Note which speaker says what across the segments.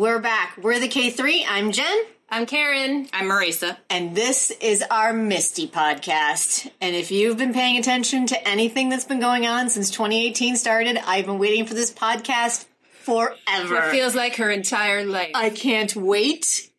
Speaker 1: We're back. We're the K3. I'm Jen.
Speaker 2: I'm Karen.
Speaker 3: I'm Marisa.
Speaker 1: And this is our Misty podcast. And if you've been paying attention to anything that's been going on since 2018 started, I've been waiting for this podcast forever.
Speaker 2: It feels like her entire life.
Speaker 1: I can't wait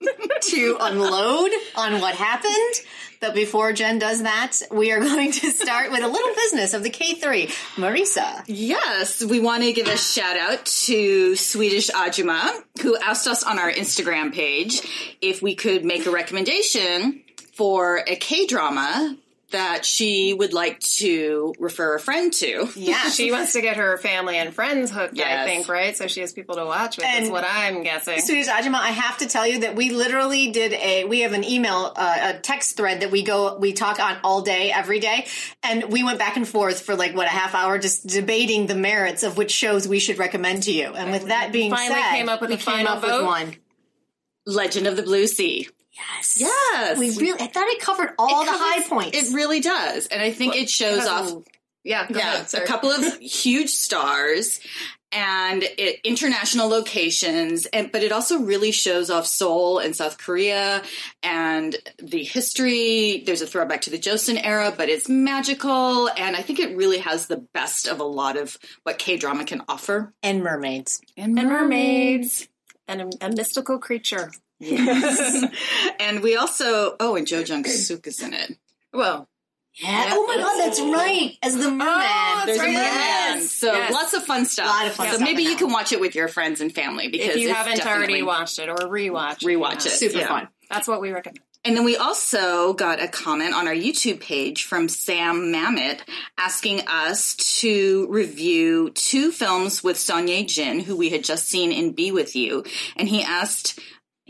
Speaker 1: to unload on what happened. But before Jen does that, we are going to start with a little business of the K3. Marisa.
Speaker 3: Yes, we want to give a shout out to Swedish Ajuma, who asked us on our Instagram page if we could make a recommendation for a K drama that she would like to refer a friend to.
Speaker 1: Yeah.
Speaker 2: she wants to get her family and friends hooked, I think, right? So she has people to watch with,
Speaker 1: And-
Speaker 2: is what I'm guessing.
Speaker 1: Swedish Ajima, I have to tell you that we literally did a, we have an email, uh, a text thread that we go, we talk on all day, every day. And we went back and forth for like, what, a half hour just debating the merits of which shows we should recommend to you. And with that being
Speaker 2: finally
Speaker 1: said,
Speaker 2: came up with
Speaker 1: we
Speaker 2: a
Speaker 1: came
Speaker 2: final
Speaker 1: up with
Speaker 2: vote?
Speaker 1: one.
Speaker 3: Legend of the Blue Sea.
Speaker 1: Yes.
Speaker 3: Yes.
Speaker 1: We really, I thought it covered all
Speaker 3: It
Speaker 1: the high points.
Speaker 3: It really does. And I think it shows off oh.
Speaker 2: Yeah, go
Speaker 3: yeah,
Speaker 2: ahead,
Speaker 3: a couple of huge stars and it, international locations and but it also really shows off Seoul and South Korea and the history there's a throwback to the Joseon era but it's magical and I think it really has the best of a lot of what K-drama can offer
Speaker 1: and mermaids.
Speaker 3: and,
Speaker 2: And mermaids. And a, a mystical creature.
Speaker 3: and we also oh and Jo Jung Suk is in it
Speaker 2: Well,
Speaker 1: Yeah.
Speaker 2: Yeah.
Speaker 1: Oh my god, that's right. As the oh, merman.
Speaker 2: that's
Speaker 3: there's
Speaker 2: right,
Speaker 3: a merman
Speaker 2: yes.
Speaker 3: so
Speaker 2: Yes.
Speaker 3: lots of fun stuff
Speaker 1: A lot of fun stuff.
Speaker 3: so
Speaker 1: stuff
Speaker 3: maybe you can watch it with your friends and family because
Speaker 2: if you haven't already
Speaker 3: definitely-
Speaker 2: watched it or rewatch it.
Speaker 3: Rewatch
Speaker 2: yeah.
Speaker 3: it.
Speaker 1: Super
Speaker 3: Yeah.
Speaker 1: fun.
Speaker 2: That's what we recommend.
Speaker 3: And then we also got a comment on our YouTube page from Sam Mamet asking us to review two films with Son Ye Jin, who we had just seen in Be With You. And he asked,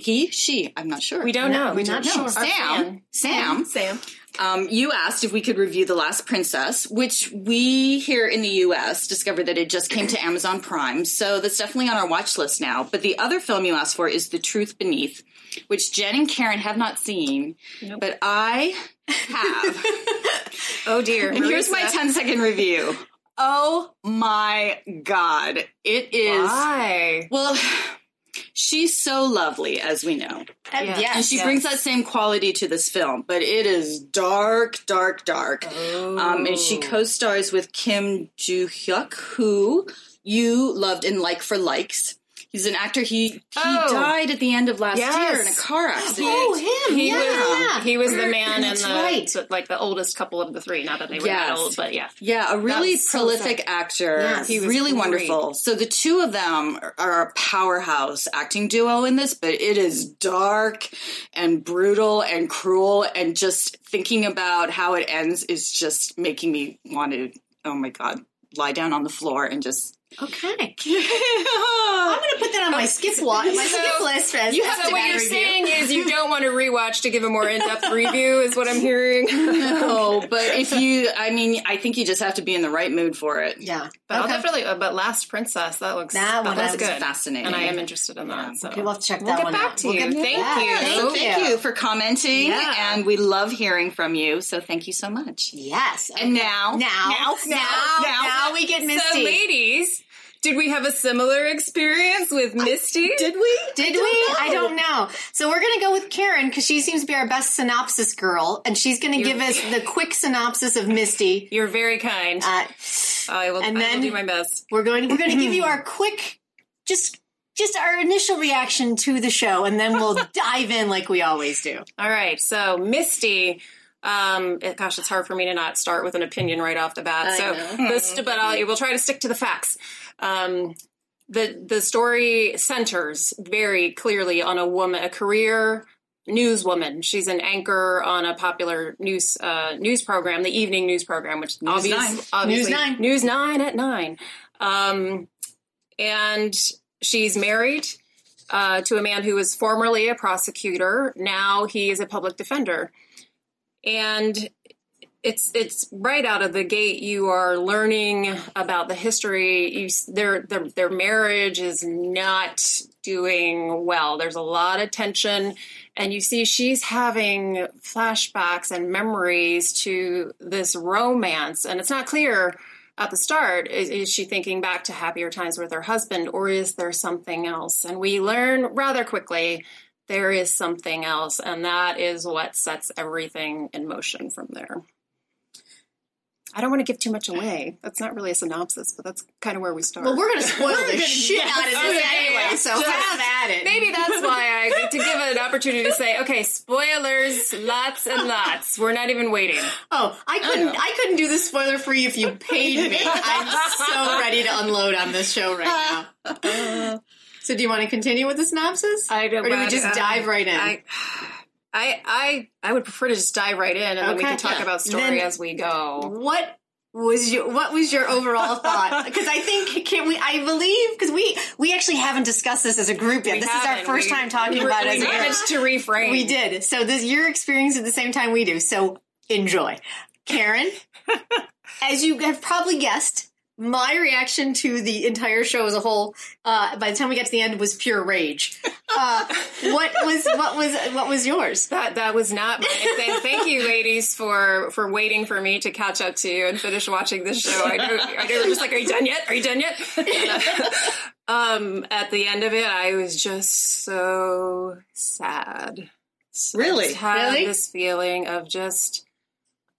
Speaker 3: he, she, I'm not sure.
Speaker 2: We don't
Speaker 1: No,
Speaker 2: know.
Speaker 1: we're not
Speaker 2: No,
Speaker 1: sure.
Speaker 2: our
Speaker 3: Sam. Sam,
Speaker 2: Sam.
Speaker 3: um, you asked if we could review The Last Princess, which we here in the US discovered that it just came to Amazon Prime. So that's definitely on our watch list now. But the other film you asked for is The Truth Beneath, which Jen and Karen have not seen, but I have.
Speaker 2: Oh dear.
Speaker 3: And here's my
Speaker 2: Marisa.
Speaker 3: 10 second review. Oh my God. It is.
Speaker 2: Why?
Speaker 3: Well, she's so lovely, as we know.
Speaker 1: And
Speaker 2: Yeah.
Speaker 1: yes.
Speaker 3: And she
Speaker 2: yes.
Speaker 3: brings that same quality to this film, but it is dark, dark, dark. Um, and she co stars with Kim Joo Hyuk, who you loved in Like for Likes. He's an actor. He he
Speaker 2: Oh.
Speaker 3: died at the end of last
Speaker 2: Yes.
Speaker 3: year in a car accident.
Speaker 1: Oh, him.
Speaker 2: He
Speaker 1: yeah.
Speaker 2: was he was the man in
Speaker 1: That's
Speaker 2: the
Speaker 1: right.
Speaker 2: like the oldest couple of the three. Not that they were that old, but yeah.
Speaker 3: Yeah, a really
Speaker 2: so
Speaker 3: prolific
Speaker 2: sad.
Speaker 3: actor.
Speaker 1: Yes.
Speaker 2: He was
Speaker 3: really
Speaker 2: great.
Speaker 3: wonderful. So the two of them are a powerhouse acting duo in this, but it is dark and brutal and cruel and just thinking about how it ends is just making me want to oh my god, lie down on the floor and just
Speaker 1: Okay. I'm going to put that on my skip wa- my skip list as
Speaker 2: You
Speaker 1: as
Speaker 2: so what you're
Speaker 1: review.
Speaker 2: saying is you don't want to rewatch to give a more in-depth review, is what I'm hearing.
Speaker 3: no, but if you I mean, I think you just have to be in the right mood for it.
Speaker 1: Yeah.
Speaker 2: But I'll
Speaker 1: Okay.
Speaker 2: definitely. Uh, but Last Princess, that looks
Speaker 1: That one
Speaker 2: looks
Speaker 1: is
Speaker 2: good,
Speaker 3: fascinating.
Speaker 2: and I am interested in that. So
Speaker 1: Okay, we'll have to check
Speaker 2: we'll
Speaker 1: that
Speaker 2: get
Speaker 1: one
Speaker 2: back
Speaker 1: out.
Speaker 2: to
Speaker 1: We'll
Speaker 2: you.
Speaker 1: get-
Speaker 2: Thank
Speaker 1: Yeah,
Speaker 2: you.
Speaker 1: thank
Speaker 3: So
Speaker 1: you.
Speaker 3: thank you for commenting,
Speaker 1: Yeah.
Speaker 3: and we love hearing from you. So thank you so much.
Speaker 1: Yes.
Speaker 3: And now,
Speaker 1: now, now, now, now, we get
Speaker 2: So,
Speaker 1: Misty.
Speaker 2: ladies, did we have a similar experience with Misty?
Speaker 3: did we?
Speaker 1: Did we? I don't know. So we're going to go with Karen because she seems to be our best synopsis girl, and she's going to give us the quick synopsis of Misty.
Speaker 2: You're very kind.
Speaker 1: Uh,
Speaker 2: I will.
Speaker 1: and
Speaker 2: I
Speaker 1: then-
Speaker 2: will do my best.
Speaker 1: we're going. We're going to give you our quick, just, just our initial reaction to the show, and then we'll dive in like we always do.
Speaker 2: All right. So Misty. Um, it- gosh, it's hard for me to not start with an opinion right off the bat.
Speaker 1: I
Speaker 2: so, this, but I'll, we'll try to stick to the facts. Um, the the story centers very clearly on a woman, a career newswoman. She's an anchor on a popular news uh, news program, the evening news program, which obvious,
Speaker 3: Nine.
Speaker 2: obviously
Speaker 1: News Nine.
Speaker 2: News Nine at nine. Um, and she's married uh, to a man who was formerly a prosecutor. Now he is a public defender, and it's it's right out of the gate. You are learning about the history. You, their their their marriage is not doing well. There's a lot of tension, and you see she's having flashbacks and memories to this romance, and it's not clear at the start, is, is she thinking back to happier times with her husband, or is there something else? And we learn rather quickly there is something else, and that is what sets everything in motion from there. I don't want to give too much away. That's not really a synopsis, but that's kind of where we start.
Speaker 1: Well, we're going to spoil the shit out of this
Speaker 2: Okay,
Speaker 1: anyway, so
Speaker 2: Just-
Speaker 1: have at it.
Speaker 2: Maybe that's why I get to give it an opportunity to say, okay, spoilers, lots and lots. We're not even waiting.
Speaker 1: Oh, I couldn't. I, couldn't do this spoiler free if you paid me. I'm so ready to unload on this show right now. so, do you want to continue with the synopsis,
Speaker 2: I don't.
Speaker 1: or do we just
Speaker 2: uh,
Speaker 1: dive right in?
Speaker 2: I, I, I, I would prefer to just dive right in, and then we can talk
Speaker 1: Yeah.
Speaker 2: about story
Speaker 1: Then-
Speaker 2: as we go.
Speaker 1: what was your What was your overall thought? Because I think can we? I believe because we we actually haven't discussed this as a group yet.
Speaker 2: We
Speaker 1: this is our first
Speaker 2: We-
Speaker 1: time talking
Speaker 2: we,
Speaker 1: about it.
Speaker 2: We
Speaker 1: as a group.
Speaker 2: managed to reframe.
Speaker 1: We did. So this your experience at the same time we do. So enjoy. Karen, as you have probably guessed, my reaction to the entire show as a whole, uh, by the time we got to the end, was pure rage. Uh, what was what was what was yours?
Speaker 2: That that was not my thank, thank you, ladies, for for waiting for me to catch up to you and finish watching this show. I know, I know, we're just like, are you done yet? Are you done yet? Um, at the end of it, I was just so sad. So I
Speaker 3: Really?
Speaker 2: just had
Speaker 1: Really?
Speaker 2: this feeling of just,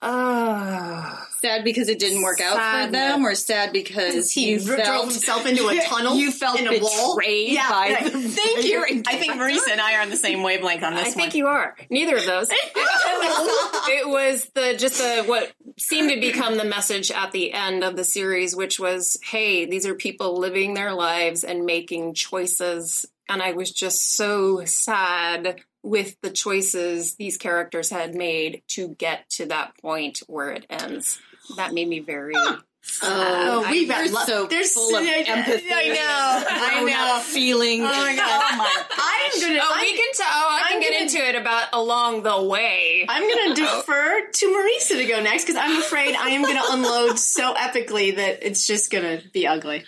Speaker 2: oh,
Speaker 3: Sad because it didn't work out for them, or sad because
Speaker 1: He dro- drove himself into a tunnel.
Speaker 3: You felt
Speaker 1: in a wall. Yeah,
Speaker 3: by the
Speaker 1: Thank you. I think Marisa and I are on the same wavelength on this
Speaker 2: I think
Speaker 1: one.
Speaker 2: you are. Neither of those. it was the just the what seemed to become the message at the end of the series, which was, "Hey, these are people living their lives and making choices." And I was just so sad with the choices these characters had made to get to that point where it ends. That made me very.
Speaker 1: Oh, oh we
Speaker 3: You're
Speaker 1: got lo-
Speaker 3: so
Speaker 1: there's
Speaker 3: full of empathy.
Speaker 1: I know. I know.
Speaker 3: feeling.
Speaker 1: Oh my god.
Speaker 3: Oh my
Speaker 1: I'm gonna.
Speaker 2: Oh,
Speaker 1: I'm,
Speaker 2: we can tell. Oh, I can
Speaker 1: I'm
Speaker 2: get
Speaker 1: gonna-
Speaker 2: into it about along the way.
Speaker 1: I'm gonna oh. defer to Marisa to go next because I'm afraid I am gonna unload so epically that it's just gonna be ugly.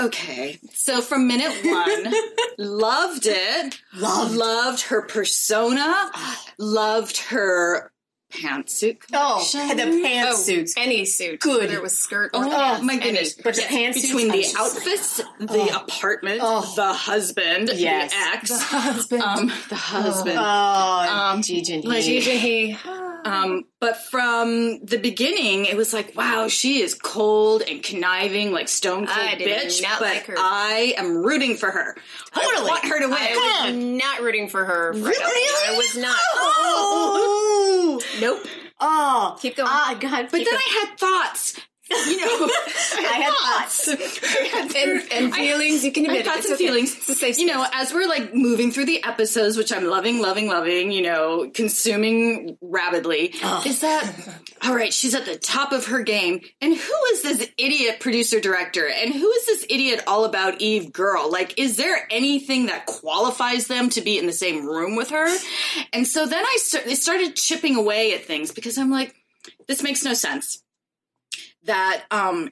Speaker 3: Okay, so from minute one, loved it.
Speaker 1: Loved.
Speaker 3: Loved her persona. Loved her pantsuit.
Speaker 1: Oh, the pantsuits.
Speaker 2: Any suit,
Speaker 1: Good.
Speaker 2: whether it was skirt or
Speaker 3: Oh,
Speaker 2: pants,
Speaker 3: my
Speaker 2: any.
Speaker 3: goodness!
Speaker 1: But the
Speaker 3: Yes,
Speaker 1: pantsuits,
Speaker 3: between the outfits, the apartment,
Speaker 1: Oh.
Speaker 3: the husband,
Speaker 1: Yes.
Speaker 3: the ex,
Speaker 2: The husband.
Speaker 3: um, the husband.
Speaker 1: Oh,
Speaker 3: Um,
Speaker 1: Gigi
Speaker 3: like.
Speaker 2: Gigi.
Speaker 3: Um, but from the beginning, it was like, wow, she is cold and conniving, like stone cold bitch.
Speaker 2: not
Speaker 3: but
Speaker 2: like her.
Speaker 3: I am rooting for her.
Speaker 1: Totally.
Speaker 3: I want her to win.
Speaker 2: I was not rooting for her. Right.
Speaker 1: Really?
Speaker 2: I was not.
Speaker 1: Oh,
Speaker 3: Nope.
Speaker 1: oh,
Speaker 2: Keep going.
Speaker 1: Ah, God.
Speaker 3: But then I had thoughts. You know,
Speaker 1: I had thoughts.
Speaker 3: I had
Speaker 2: and, and feelings, you can
Speaker 3: I
Speaker 2: admit
Speaker 3: thoughts and
Speaker 2: okay.
Speaker 3: feelings.
Speaker 2: It's a safe
Speaker 3: You know, as we're like moving through the episodes, which I'm loving, loving, loving, you know, consuming rapidly, is that all right? She's at the top of her game. And who is this idiot producer director? And who is this idiot all about Eve girl? Like, is there anything that qualifies them to be in the same room with her? And so then I started chipping away at things because I'm like, this makes no sense. That um,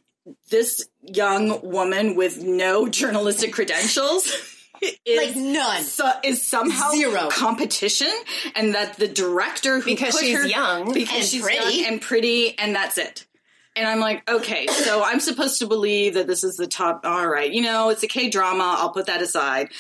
Speaker 3: this young woman with no journalistic credentials is
Speaker 1: Like none.
Speaker 3: so, is somehow
Speaker 1: Zero.
Speaker 3: competition, and that the director who
Speaker 2: Because
Speaker 3: put
Speaker 2: she's
Speaker 3: her,
Speaker 2: young
Speaker 3: because
Speaker 1: and
Speaker 3: she's
Speaker 1: pretty.
Speaker 3: young and pretty, and that's it. And I'm like, okay, so I'm supposed to believe that this is the top. All right, you know, it's a K drama. I'll put that aside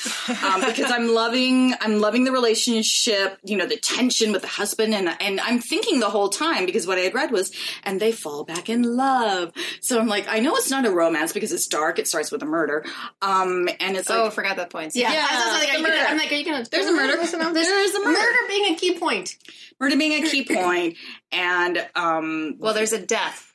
Speaker 3: um, because I'm loving, I'm loving the relationship. You know, the tension with the husband, and and I'm thinking the whole time because what I had read was, and they fall back in love. So I'm like, I know it's not a romance because it's dark. It starts with a murder, um, and it's like,
Speaker 2: Oh, I forgot that point.
Speaker 1: Yeah,
Speaker 3: Yeah,
Speaker 1: I was like,
Speaker 3: the
Speaker 1: are you gonna,
Speaker 3: murder.
Speaker 1: I'm like, are you gonna?
Speaker 3: There's a murder.
Speaker 1: There's,
Speaker 3: a murder.
Speaker 1: Murder being a key point.
Speaker 3: murder being a key point, and um,
Speaker 2: Well, there's a death.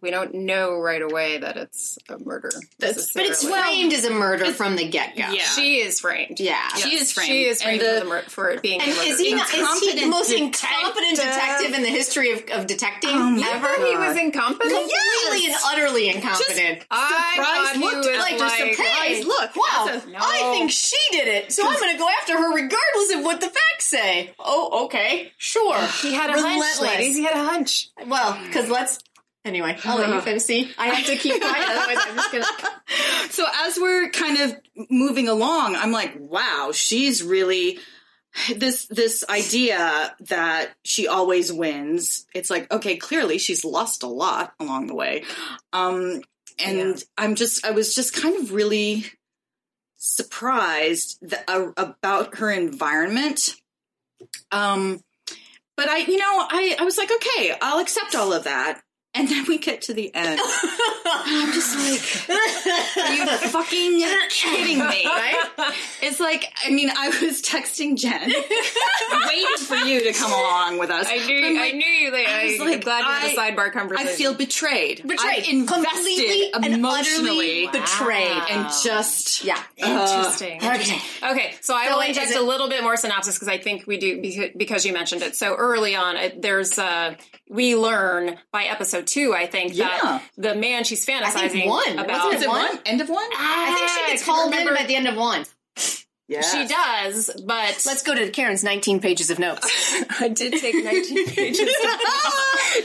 Speaker 2: We don't know right away that it's a murder.
Speaker 1: But it's
Speaker 2: necessarily.
Speaker 1: framed as a murder from the get go.
Speaker 3: Yeah.
Speaker 2: She is framed.
Speaker 1: Yeah.
Speaker 3: She is framed.
Speaker 2: She is framed
Speaker 3: the-
Speaker 2: for, the mur- for it being
Speaker 1: And
Speaker 2: a murder.
Speaker 1: is he not? Is he the most
Speaker 3: detective.
Speaker 1: incompetent detective in the history of, of detecting
Speaker 3: Oh my
Speaker 1: ever?
Speaker 2: he was incompetent.
Speaker 1: Completely and utterly incompetent.
Speaker 2: I thought
Speaker 3: looked
Speaker 2: was
Speaker 3: at- like, just
Speaker 2: like,
Speaker 3: surprised look.
Speaker 1: Wow,
Speaker 3: a-
Speaker 2: No.
Speaker 1: I think she did it, so I'm going to go after her regardless of what the facts say. Oh, okay, sure.
Speaker 2: He had a hunch, ladies. He had a hunch.
Speaker 1: Well, because let's. Anyway, I'll let you finish. See, I have to keep quiet, otherwise I'm just gonna.
Speaker 3: so as we're kind of moving along, I'm like, wow, she's really this this idea that she always wins. It's like okay, clearly she's lost a lot along the way, um, and
Speaker 1: Yeah.
Speaker 3: I'm just I was just kind of really surprised that, uh, about her environment. Um, but I, you know, I I was like, okay, I'll accept all of that. And then we get to the end. I'm just like, are you fucking kidding me?
Speaker 1: Right?
Speaker 3: It's like, I mean, I was texting Jen, waiting for you to come along with us.
Speaker 2: I knew,
Speaker 3: I'm
Speaker 2: I knew you. That,
Speaker 3: I
Speaker 2: I
Speaker 3: was like,
Speaker 2: glad you had a
Speaker 3: I-
Speaker 2: sidebar conversation.
Speaker 3: I feel betrayed.
Speaker 1: Betrayed.
Speaker 3: I invested
Speaker 1: Completely
Speaker 3: emotionally
Speaker 1: betrayed.
Speaker 3: And just
Speaker 1: Yeah.
Speaker 2: interesting.
Speaker 1: Okay.
Speaker 2: Okay, so I
Speaker 1: So
Speaker 2: will inject a little bit more synopsis because I think we do because you mentioned it. So early on, there's uh, we learn by episode two, I think,
Speaker 3: Yeah.
Speaker 2: that the man she's fantasizing
Speaker 1: think one.
Speaker 2: about.
Speaker 1: Wasn't
Speaker 3: is it
Speaker 1: One?
Speaker 3: one end of one?
Speaker 1: I think she
Speaker 2: ah,
Speaker 1: gets called in
Speaker 2: remember-
Speaker 1: by the end of one.
Speaker 3: Yeah,
Speaker 2: She does, but
Speaker 1: Let's go to Karen's 19 pages of notes.
Speaker 2: I did take 19 pages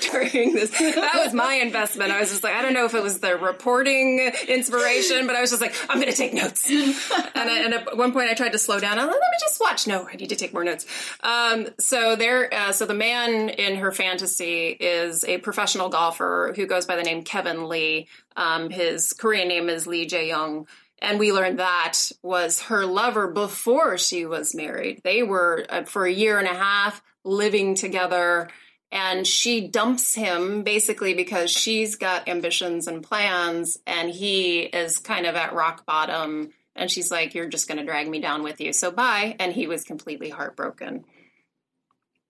Speaker 2: during this. That was my investment. I was just like, I don't know if it was the reporting inspiration, but I was just like, I'm going to take notes. And, I, and at one point, I tried to slow down. I was like, let me just watch. No, I need to take more notes. Um, so there, uh, so the man in her fantasy is a professional golfer who goes by the name Kevin Lee. Um, his Korean name is Lee Jae Young. And we learned that was her lover before she was married. They were uh, for a year and a half living together. And she dumps him basically because she's got ambitions and plans, and he is kind of at rock bottom. And she's like, You're just going to drag me down with you. So bye. And he was completely heartbroken.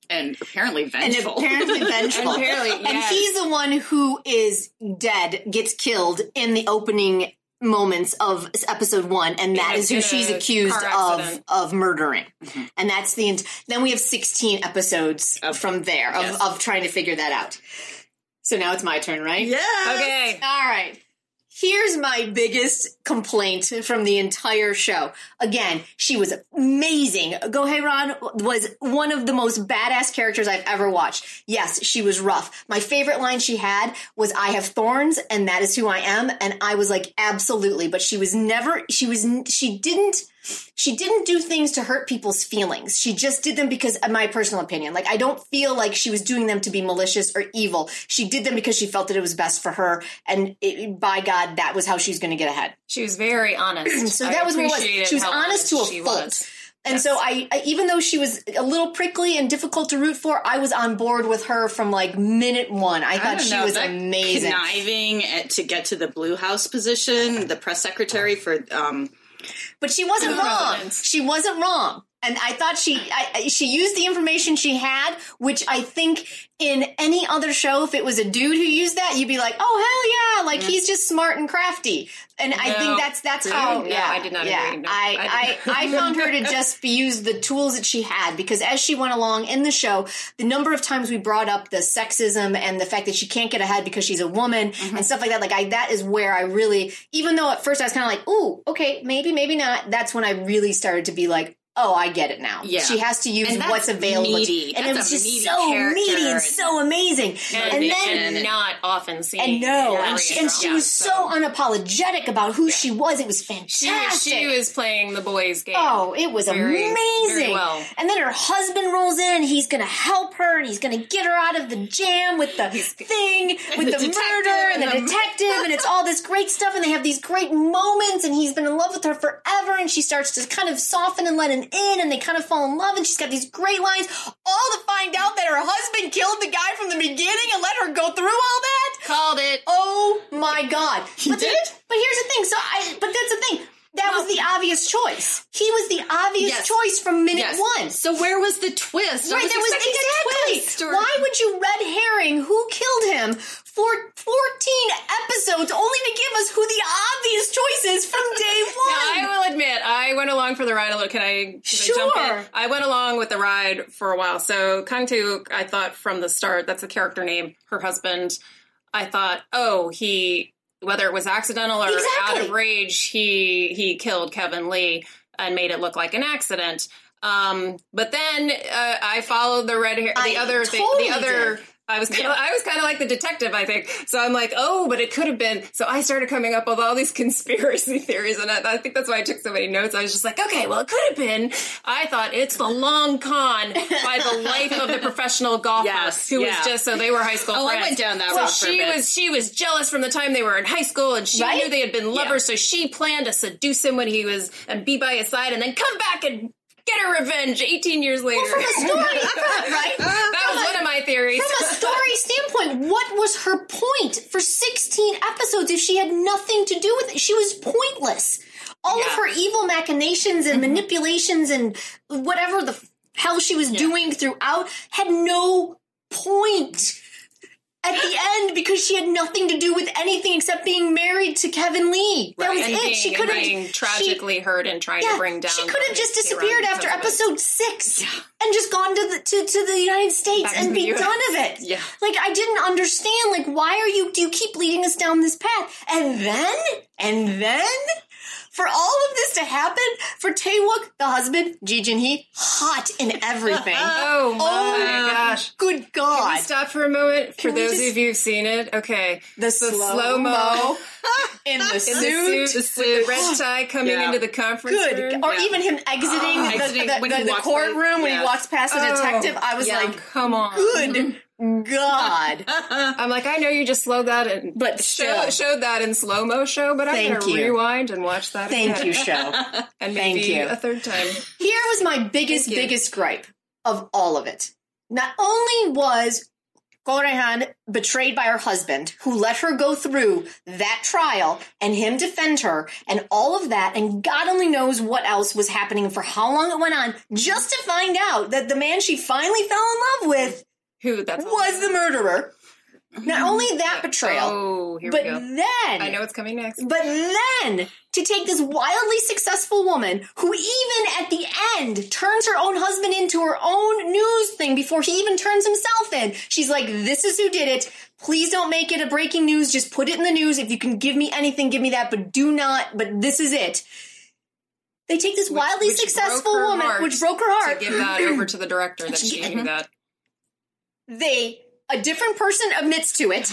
Speaker 3: and apparently vengeful.
Speaker 1: and apparently vengeful.
Speaker 2: And apparently,
Speaker 1: And he's the one who is dead, gets killed in the opening moments of episode one, and that
Speaker 2: a-
Speaker 1: is who she's accused
Speaker 2: car
Speaker 1: of
Speaker 2: accident.
Speaker 1: of murdering. And that's the ent- then we have sixteen episodes
Speaker 3: Of-
Speaker 1: from there of,
Speaker 3: yes.
Speaker 1: of trying to figure that out. So now it's my turn, right?
Speaker 3: yeah.
Speaker 2: Okay.
Speaker 1: All right. Here's my biggest complaint from the entire show. Again, she was amazing. Go Hye Ran was one of the most badass characters I've ever watched. Yes, she was rough. My favorite line she had was I have thorns and that is who I am and I was like absolutely, but she was never she was she didn't she didn't do things to hurt people's feelings. She just did them because, in my personal opinion, like I don't feel like she was doing them to be malicious or evil. She did them because she felt that it was best for her, and it, by God, that was how she was going to get ahead.
Speaker 2: She was very honest.
Speaker 1: So
Speaker 2: I
Speaker 1: that was what was. She was
Speaker 2: how
Speaker 1: honest to a fault.
Speaker 2: was.
Speaker 1: And so I, I, even though she was a little prickly and difficult to root for, I was on board with her from like minute one. I
Speaker 3: I
Speaker 1: thought she
Speaker 3: know,
Speaker 1: was amazing.
Speaker 3: Conniving at, to get to the Blue House position, the press secretary for um,
Speaker 1: But she wasn't wrong. She wasn't wrong. And I thought she I, she used the information she had, which I think in any other show, if it was a dude who used that, you'd be like, "Oh hell yeah!" Like he's just smart and crafty. And I think that's that's
Speaker 2: Really?
Speaker 1: how.
Speaker 2: No,
Speaker 1: yeah,
Speaker 2: I did not
Speaker 1: yeah.
Speaker 2: agree. No,
Speaker 1: I
Speaker 2: I
Speaker 1: I, I found her to just be, use the tools that she had because as she went along in the show, the number of times we brought up the sexism and the fact that she can't get ahead because she's a woman
Speaker 2: Mm-hmm.
Speaker 1: and stuff like that. Like I, that is where I really, even though at first I was kind of like, "Ooh, okay, maybe, maybe not." That's when I really started to be like. Oh, I get it now.
Speaker 3: Yeah.
Speaker 1: she has to use what's available,
Speaker 3: meaty.
Speaker 1: and it was just so
Speaker 3: character
Speaker 1: meaty and so amazing.
Speaker 2: And,
Speaker 1: And then
Speaker 2: and not often seen.
Speaker 1: and no, and she, and she
Speaker 2: drama.
Speaker 1: was so unapologetic about who she was. It was fantastic.
Speaker 2: She was, she was playing the boys' game.
Speaker 1: Oh, it was
Speaker 2: Very-
Speaker 1: amazing.
Speaker 2: very well.
Speaker 1: And then her husband rolls in and he's going to help her and he's going to get her out of the jam with the thing, with the,
Speaker 3: the
Speaker 1: murder and the,
Speaker 3: the-
Speaker 1: detective. and it's all this great stuff. And they have these great moments and he's been in love with her forever. And she starts to kind of soften and let him in and they kind of fall in love. And she's got these great lines, all to find out that her husband killed the guy from the beginning and let her go through all that.
Speaker 2: Called it.
Speaker 1: Oh my god! He but
Speaker 3: did?
Speaker 1: but here's the thing. So I. But that's the thing. That was the obvious choice. He was the obvious
Speaker 3: Yes.
Speaker 1: choice from minute
Speaker 3: yes.
Speaker 1: one.
Speaker 3: So where was the twist? I
Speaker 1: Right, there was
Speaker 3: expecting a
Speaker 1: exactly.
Speaker 3: twist or-
Speaker 1: Why would you red herring who killed him for 14 episodes only to give us who the obvious choice is from day
Speaker 2: Now,
Speaker 1: one?
Speaker 2: I will admit, I went along for the ride a little. Can I, can I jump
Speaker 1: Sure.
Speaker 2: in? I went along with the ride for a while. So Kang Tu, I thought from the start, that's the character name, her husband. I thought, oh, he whether it was accidental or
Speaker 1: Exactly.
Speaker 2: out of rage, he he killed Kevin Lee and made it look like an accident. Um, but then uh, I followed the red hair, the
Speaker 1: I
Speaker 2: other thing,
Speaker 1: totally
Speaker 2: the other.
Speaker 1: did.
Speaker 2: I was kind of, I was kind of like the detective, I think. So I'm like, oh, but it could have been. So I started coming up with all these conspiracy theories, and I, I think that's why I took so many notes. I was just like, okay, well, it could have been. I thought it's the long con by the life of the professional golfer
Speaker 3: Yes,
Speaker 2: who
Speaker 3: yeah.
Speaker 2: was just so they were high school.
Speaker 3: Oh, I went down that
Speaker 2: so
Speaker 3: road for a
Speaker 2: she was she was jealous from the time they were in high school, and she
Speaker 1: Right?
Speaker 2: knew they had been lovers. So she planned to seduce him when he was and be by his side, and then come back and. Get her revenge 18 years later.
Speaker 1: From a story, right?
Speaker 2: that was one of my theories.
Speaker 1: From a story standpoint, what was her point for 16 episodes if she had nothing to do with it? She was pointless. All of her evil machinations and mm-hmm. manipulations and whatever the hell she was doing throughout had no point at the end because she had nothing to do with anything except being married to Kevin Lee. That was
Speaker 2: and
Speaker 1: it. she could have
Speaker 2: tragically hurt and trying to bring down.
Speaker 1: She could have just disappeared after
Speaker 2: because of it.
Speaker 1: episode six and just gone to the to, to the United States
Speaker 2: Back
Speaker 1: and be
Speaker 2: US.
Speaker 1: done of it.
Speaker 3: Yeah.
Speaker 1: Like I didn't understand. Like why are you? Do you keep leading us down this path? And then and then. For all of this to happen, for Taewook, the husband, Ji Jin Hee, hot in everything.
Speaker 2: Oh, oh my
Speaker 1: Oh,
Speaker 2: gosh!
Speaker 1: Good God.
Speaker 2: Can we stop for a moment? For
Speaker 1: Can we
Speaker 2: those
Speaker 1: just-
Speaker 2: of you who've seen it, okay.
Speaker 1: the slow mo in the
Speaker 2: in
Speaker 1: suit.
Speaker 2: the suit, with the red tie coming
Speaker 3: Yeah.
Speaker 2: into the conference
Speaker 1: Good.
Speaker 2: room.
Speaker 1: Or
Speaker 3: Yeah.
Speaker 1: even him exiting
Speaker 3: Oh,
Speaker 1: the,
Speaker 3: exiting
Speaker 1: the,
Speaker 3: when
Speaker 1: the, the courtroom
Speaker 3: by-
Speaker 1: when
Speaker 3: yeah.
Speaker 1: he walks past the
Speaker 2: Oh,
Speaker 1: detective. I was
Speaker 3: yeah.
Speaker 1: like,
Speaker 2: Come on.
Speaker 1: good God.
Speaker 2: I'm like, I know you just slowed that in,
Speaker 1: But
Speaker 2: show, showed that in slow mo show, but I'm gonna rewind and watch that.
Speaker 1: Thank
Speaker 2: again.
Speaker 1: you, show.
Speaker 2: and
Speaker 1: Thank
Speaker 2: maybe
Speaker 1: you.
Speaker 2: a third time.
Speaker 1: Here was my biggest, biggest gripe of all of it. Not only was Go Hye Ran betrayed by her husband, who let her go through that trial and him defend her and all of that, and God only knows what else was happening for how long it went on, just to find out that the man she finally fell in love with
Speaker 2: Who? That's
Speaker 1: was the murderer. Not only that betrayal,
Speaker 2: Oh, here
Speaker 1: but
Speaker 2: we go.
Speaker 1: then
Speaker 2: I know what's coming next.
Speaker 1: But then to take this wildly successful woman who even at the end turns her own husband into her own news thing before he even turns himself in. She's like, this is who did it. Please don't make it a breaking news. Just put it in the news. If you can give me anything, give me that, but do not, but this is it. They take this wildly
Speaker 2: which
Speaker 1: successful woman, which broke her heart.
Speaker 2: To give that over to the director that she knew that.
Speaker 1: They a different person admits to it.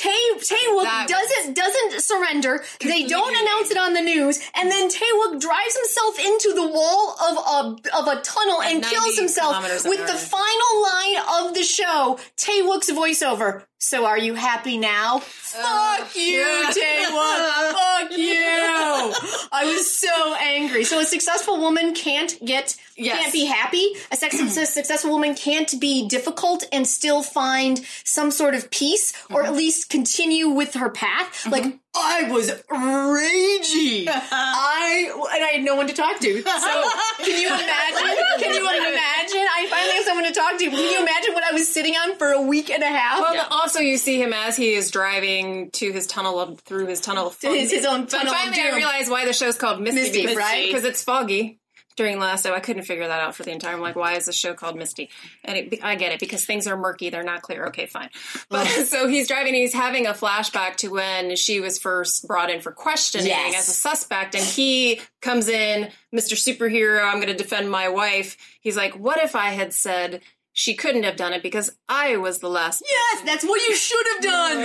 Speaker 1: Tay Taewook doesn't doesn't surrender. They don't announce it on the news, and then Taewook drives himself into the wall of a of a tunnel and kills himself with the final line of the show. Taewook's voiceover. So are you happy now? Fuck you, Taewook. Fuck you. I was so angry. So a successful woman can't get
Speaker 3: Yes.
Speaker 1: can't be happy. A successful woman can't be difficult and still find some sort of peace, or at mm-hmm. least continue with her path. Mm-hmm. Like I was ragey. I and I had no one to talk to. So can you imagine? Can you imagine? I finally have someone to talk to. Can you imagine what I was sitting on for a week and a half?
Speaker 2: Well, also you see him as he is driving to his tunnel of, through his tunnel of fog.
Speaker 1: his- his own
Speaker 2: But
Speaker 1: tunnel of
Speaker 2: finally, I
Speaker 1: doom.
Speaker 2: realized why the show's called Misty,
Speaker 1: Misty, right?
Speaker 2: Because it's foggy. During last show, I couldn't figure that out for the entire. I'm like, why is the show called Misty? And it, I get it because things are murky; they're not clear. Okay, fine. But so he's driving. He's having a flashback to when she was first brought in for questioning
Speaker 1: Yes.
Speaker 2: as a suspect, and he comes in, Mr. Superhero. I'm going to defend my wife. He's like, what if I had said she couldn't have done it because I was the last
Speaker 1: yes, that's what you should have done.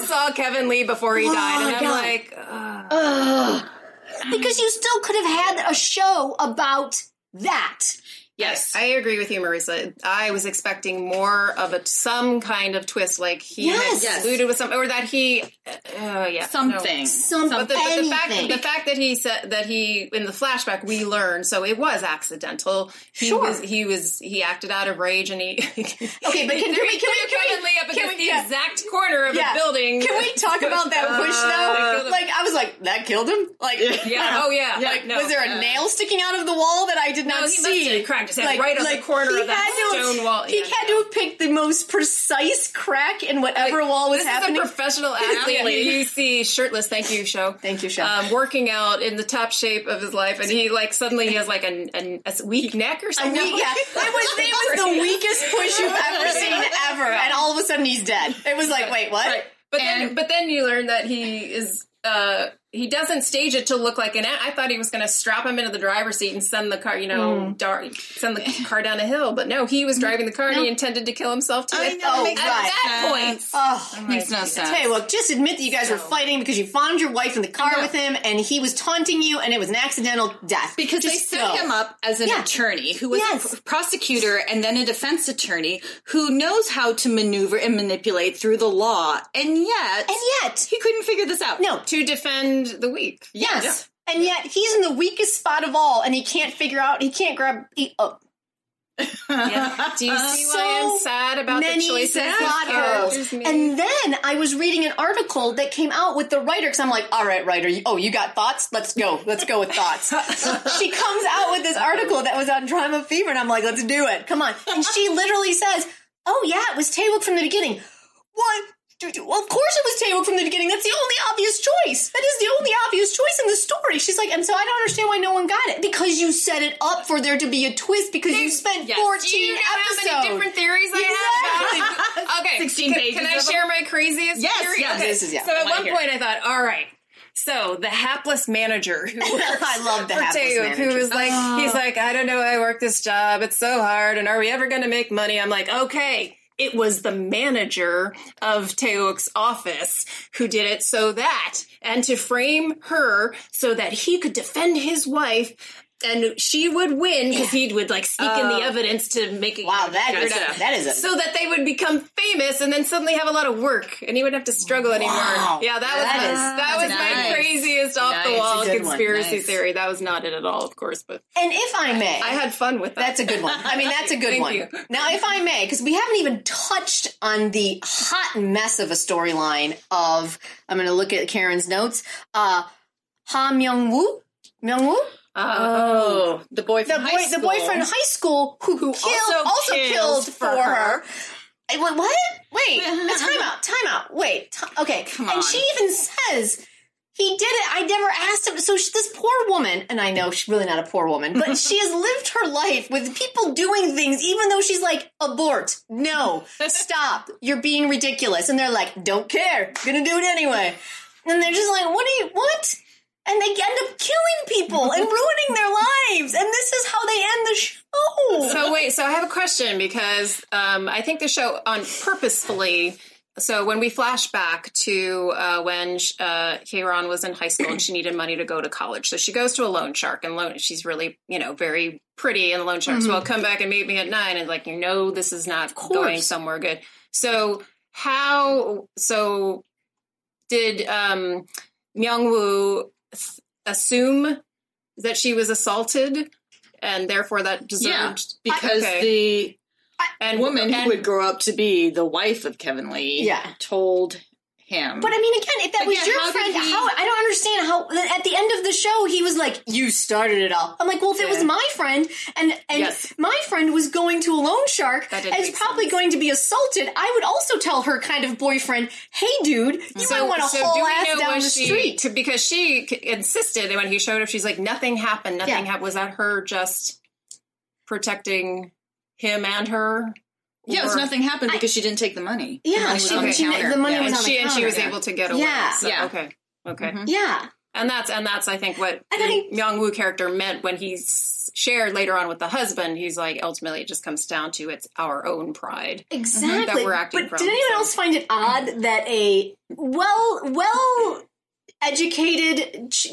Speaker 2: who saw Kevin Lee before he died, and I'm
Speaker 1: God.
Speaker 2: like, uh,
Speaker 1: Ugh. Because you still could have had a show about that.
Speaker 3: Yes.
Speaker 2: I agree with you, Marisa. I was expecting more of a some kind of twist, like he
Speaker 1: Yes.
Speaker 2: had
Speaker 3: Yes.
Speaker 2: with something, or that he, uh, yeah, no.
Speaker 3: Something.
Speaker 2: But the, but the fact the fact that he said that he in the flashback we learned so it was accidental. He
Speaker 1: Sure.
Speaker 2: was he was he acted out of rage and he
Speaker 1: Okay, but can, can we can we can
Speaker 2: Kevin
Speaker 1: we
Speaker 2: Lee up
Speaker 1: can we-
Speaker 2: the
Speaker 1: yeah.
Speaker 2: exact corner of
Speaker 1: Yeah.
Speaker 2: a building.
Speaker 1: Can we talk about that push
Speaker 2: Uh,
Speaker 1: though? Like I was like, that killed him. Like
Speaker 2: Yeah. Oh yeah.
Speaker 1: Like,
Speaker 2: no.
Speaker 1: was there a nail sticking out of the wall that I did
Speaker 2: No,
Speaker 1: not
Speaker 2: he must
Speaker 1: see?
Speaker 2: His right on the corner
Speaker 1: he
Speaker 2: of that
Speaker 1: had to have-
Speaker 2: stone wall.
Speaker 1: He
Speaker 2: Yeah,
Speaker 1: had
Speaker 2: no.
Speaker 1: to have picked the most precise crack in whatever wall was
Speaker 2: this
Speaker 1: happening.
Speaker 2: is a professional athlete. You see shirtless. Thank you, show.
Speaker 1: Thank you, Sho.
Speaker 2: Um, working out in the top shape of his life, and he like suddenly he has like an, an a weak neck or something.
Speaker 1: mean, yeah, it was it was the weakest push you've ever seen ever, and all of a sudden he's dead. It was like, wait, what?
Speaker 3: Right.
Speaker 2: But then, but then you learn that he is uh, he doesn't stage it to look like an. I thought he was going to strap him into the driver's seat and send the car, you know,
Speaker 1: Hmm.
Speaker 2: dar- send the car down a hill. But no, he was driving the car and he intended to kill himself too.
Speaker 3: I know,
Speaker 1: Oh,
Speaker 3: makes
Speaker 2: At
Speaker 1: right.
Speaker 2: that point,
Speaker 3: sense.
Speaker 1: Oh,
Speaker 3: Makes no sense.
Speaker 1: Hey, look, just admit that you guys were fighting because you found your wife in the car with him and he was taunting you and it was an accidental death.
Speaker 3: Because they
Speaker 1: Just
Speaker 3: set
Speaker 1: go.
Speaker 3: him up as an
Speaker 1: Yeah.
Speaker 3: attorney who was
Speaker 1: Yes.
Speaker 3: a pr- prosecutor and then a defense attorney who knows how to maneuver and manipulate through the law, and yet,
Speaker 1: And yet,
Speaker 3: he couldn't figure this out.
Speaker 1: no,
Speaker 2: to defend the weak.
Speaker 1: yes. And yet he's in the weakest spot of all and he can't figure out, he can't grab, he, oh,
Speaker 2: Yeah. Do you see
Speaker 1: So
Speaker 2: why I'm sad about the choices.
Speaker 1: And then I was reading an article that came out with the writer because I'm like, all right, writer, you, oh, you got thoughts? Let's go. Let's go with thoughts. she comes out with this article that was on DramaFever, and I'm like, let's do it. Come on. And she literally says, oh, yeah, it was Taewook from the beginning. What? Well, of course it was Taewook from the beginning. That's the only obvious choice. That is the only obvious choice in the story. She's like, and so I don't understand why no one got it. Because you set it up for there to be a twist because you spent
Speaker 3: yes.
Speaker 1: 14
Speaker 2: Do you know
Speaker 1: episodes.
Speaker 2: different theories I have? okay,
Speaker 3: 16
Speaker 2: can,
Speaker 3: pages
Speaker 2: can I share my craziest
Speaker 3: Yes,
Speaker 2: theory?
Speaker 3: yes.
Speaker 2: Okay.
Speaker 1: This is- yeah,
Speaker 2: So at one
Speaker 1: hear
Speaker 2: point I thought, all right. So the hapless manager who
Speaker 1: I love the hapless
Speaker 2: Taewook, who was like, he's oh. like, I don't know, I work this job, it's so hard, and are we ever going to make money? I'm like, okay. It was the manager of Taewook's office who did it so that, and to frame her so that he could defend his wife. And she would win because he would like speak in the evidence to make it.
Speaker 1: Wow, that is
Speaker 3: Gotcha.
Speaker 1: that is a
Speaker 2: so that they would become famous and then suddenly have a lot of work and he wouldn't have to struggle anymore. Yeah, that was
Speaker 1: That
Speaker 2: my,
Speaker 1: is-
Speaker 2: that was my craziest off the
Speaker 3: Nice.
Speaker 2: wall
Speaker 1: a good one.
Speaker 2: conspiracy
Speaker 3: Nice.
Speaker 2: theory. That was not it at all, of course, but
Speaker 1: And if I may,
Speaker 2: I had fun with that.
Speaker 1: that's a good one. I mean, that's a good
Speaker 2: Thank
Speaker 1: one.
Speaker 2: you.
Speaker 1: Now, if I may, because we haven't even touched on the hot mess of a storyline of, I'm going to look at Karen's notes. Uh, Ha Myung Woo, Myung Woo,
Speaker 2: Uh, Uh, um,
Speaker 3: oh, the boy
Speaker 1: the boy, the boyfriend in high school who, who killed,
Speaker 3: also
Speaker 1: also, killed
Speaker 3: for
Speaker 1: her.
Speaker 3: her.
Speaker 1: Eh, I went, what? Wait, uh, time out, time out. Wait, ti- okay.
Speaker 3: Come on.
Speaker 1: And she even says he did it. I never asked him. So she, this poor woman, and I know she's really not a poor woman, but she has lived her life with people doing things, even though she's like, abort. No, stop. You're being ridiculous. And they're like, don't care. Gonna do it anyway. And they're just like, what do you, what? And they end up killing people and ruining their lives. And this is how they end the show.
Speaker 2: so wait, so I have a question because um, I think the show on purposefully. So when we flash back to uh, when uh, was in high school and she needed money to go to college, so she goes to a loan shark and loan. She's really you know very pretty, and the loan shark's well come back and meet me at nine, and like you know this is not going somewhere good. So how so did um, Myung Woo assume that she was assaulted? And therefore, that deserved
Speaker 3: Yeah, because
Speaker 2: Okay.
Speaker 3: the
Speaker 2: and
Speaker 3: woman who would grow up to be the wife of Kevin Lee
Speaker 1: Yeah.
Speaker 3: told him.
Speaker 1: But I mean, again, if that was your
Speaker 3: how
Speaker 1: friend,
Speaker 3: he-
Speaker 1: how I don't understand how at the end of the show he was like, "You started it all." I'm like, well, if it was my friend and and
Speaker 3: Yes.
Speaker 1: my friend was going to a loan shark and is probably
Speaker 2: sense.
Speaker 1: going to be assaulted, I would also tell her kind of boyfriend, "Hey, dude, you might want to haul ass down the
Speaker 2: she
Speaker 1: street."
Speaker 2: because she insisted and when he showed up she's like nothing happened nothing
Speaker 1: Yeah.
Speaker 2: happened was that her just protecting him and her
Speaker 3: yeah, it was
Speaker 2: Or-
Speaker 3: nothing happened because she didn't take the money.
Speaker 1: Yeah,
Speaker 3: the money was
Speaker 1: she-
Speaker 3: on the
Speaker 1: she-
Speaker 3: counter.
Speaker 1: the money
Speaker 3: Yeah.
Speaker 1: was
Speaker 2: and
Speaker 1: on the
Speaker 2: she and she was
Speaker 1: yeah.
Speaker 2: able to get away
Speaker 1: Yeah.
Speaker 2: So,
Speaker 3: Yeah.
Speaker 2: okay okay
Speaker 3: Mhm.
Speaker 1: yeah,
Speaker 2: and that's and that's I think what
Speaker 1: I think-
Speaker 2: Myung Woo character meant when he's shared later on with the husband he's like ultimately it just comes down to it's our own pride
Speaker 1: exactly.
Speaker 2: That we're acting
Speaker 1: but
Speaker 2: from,
Speaker 1: did anyone
Speaker 2: so.
Speaker 1: else find it odd that a well well educated ch-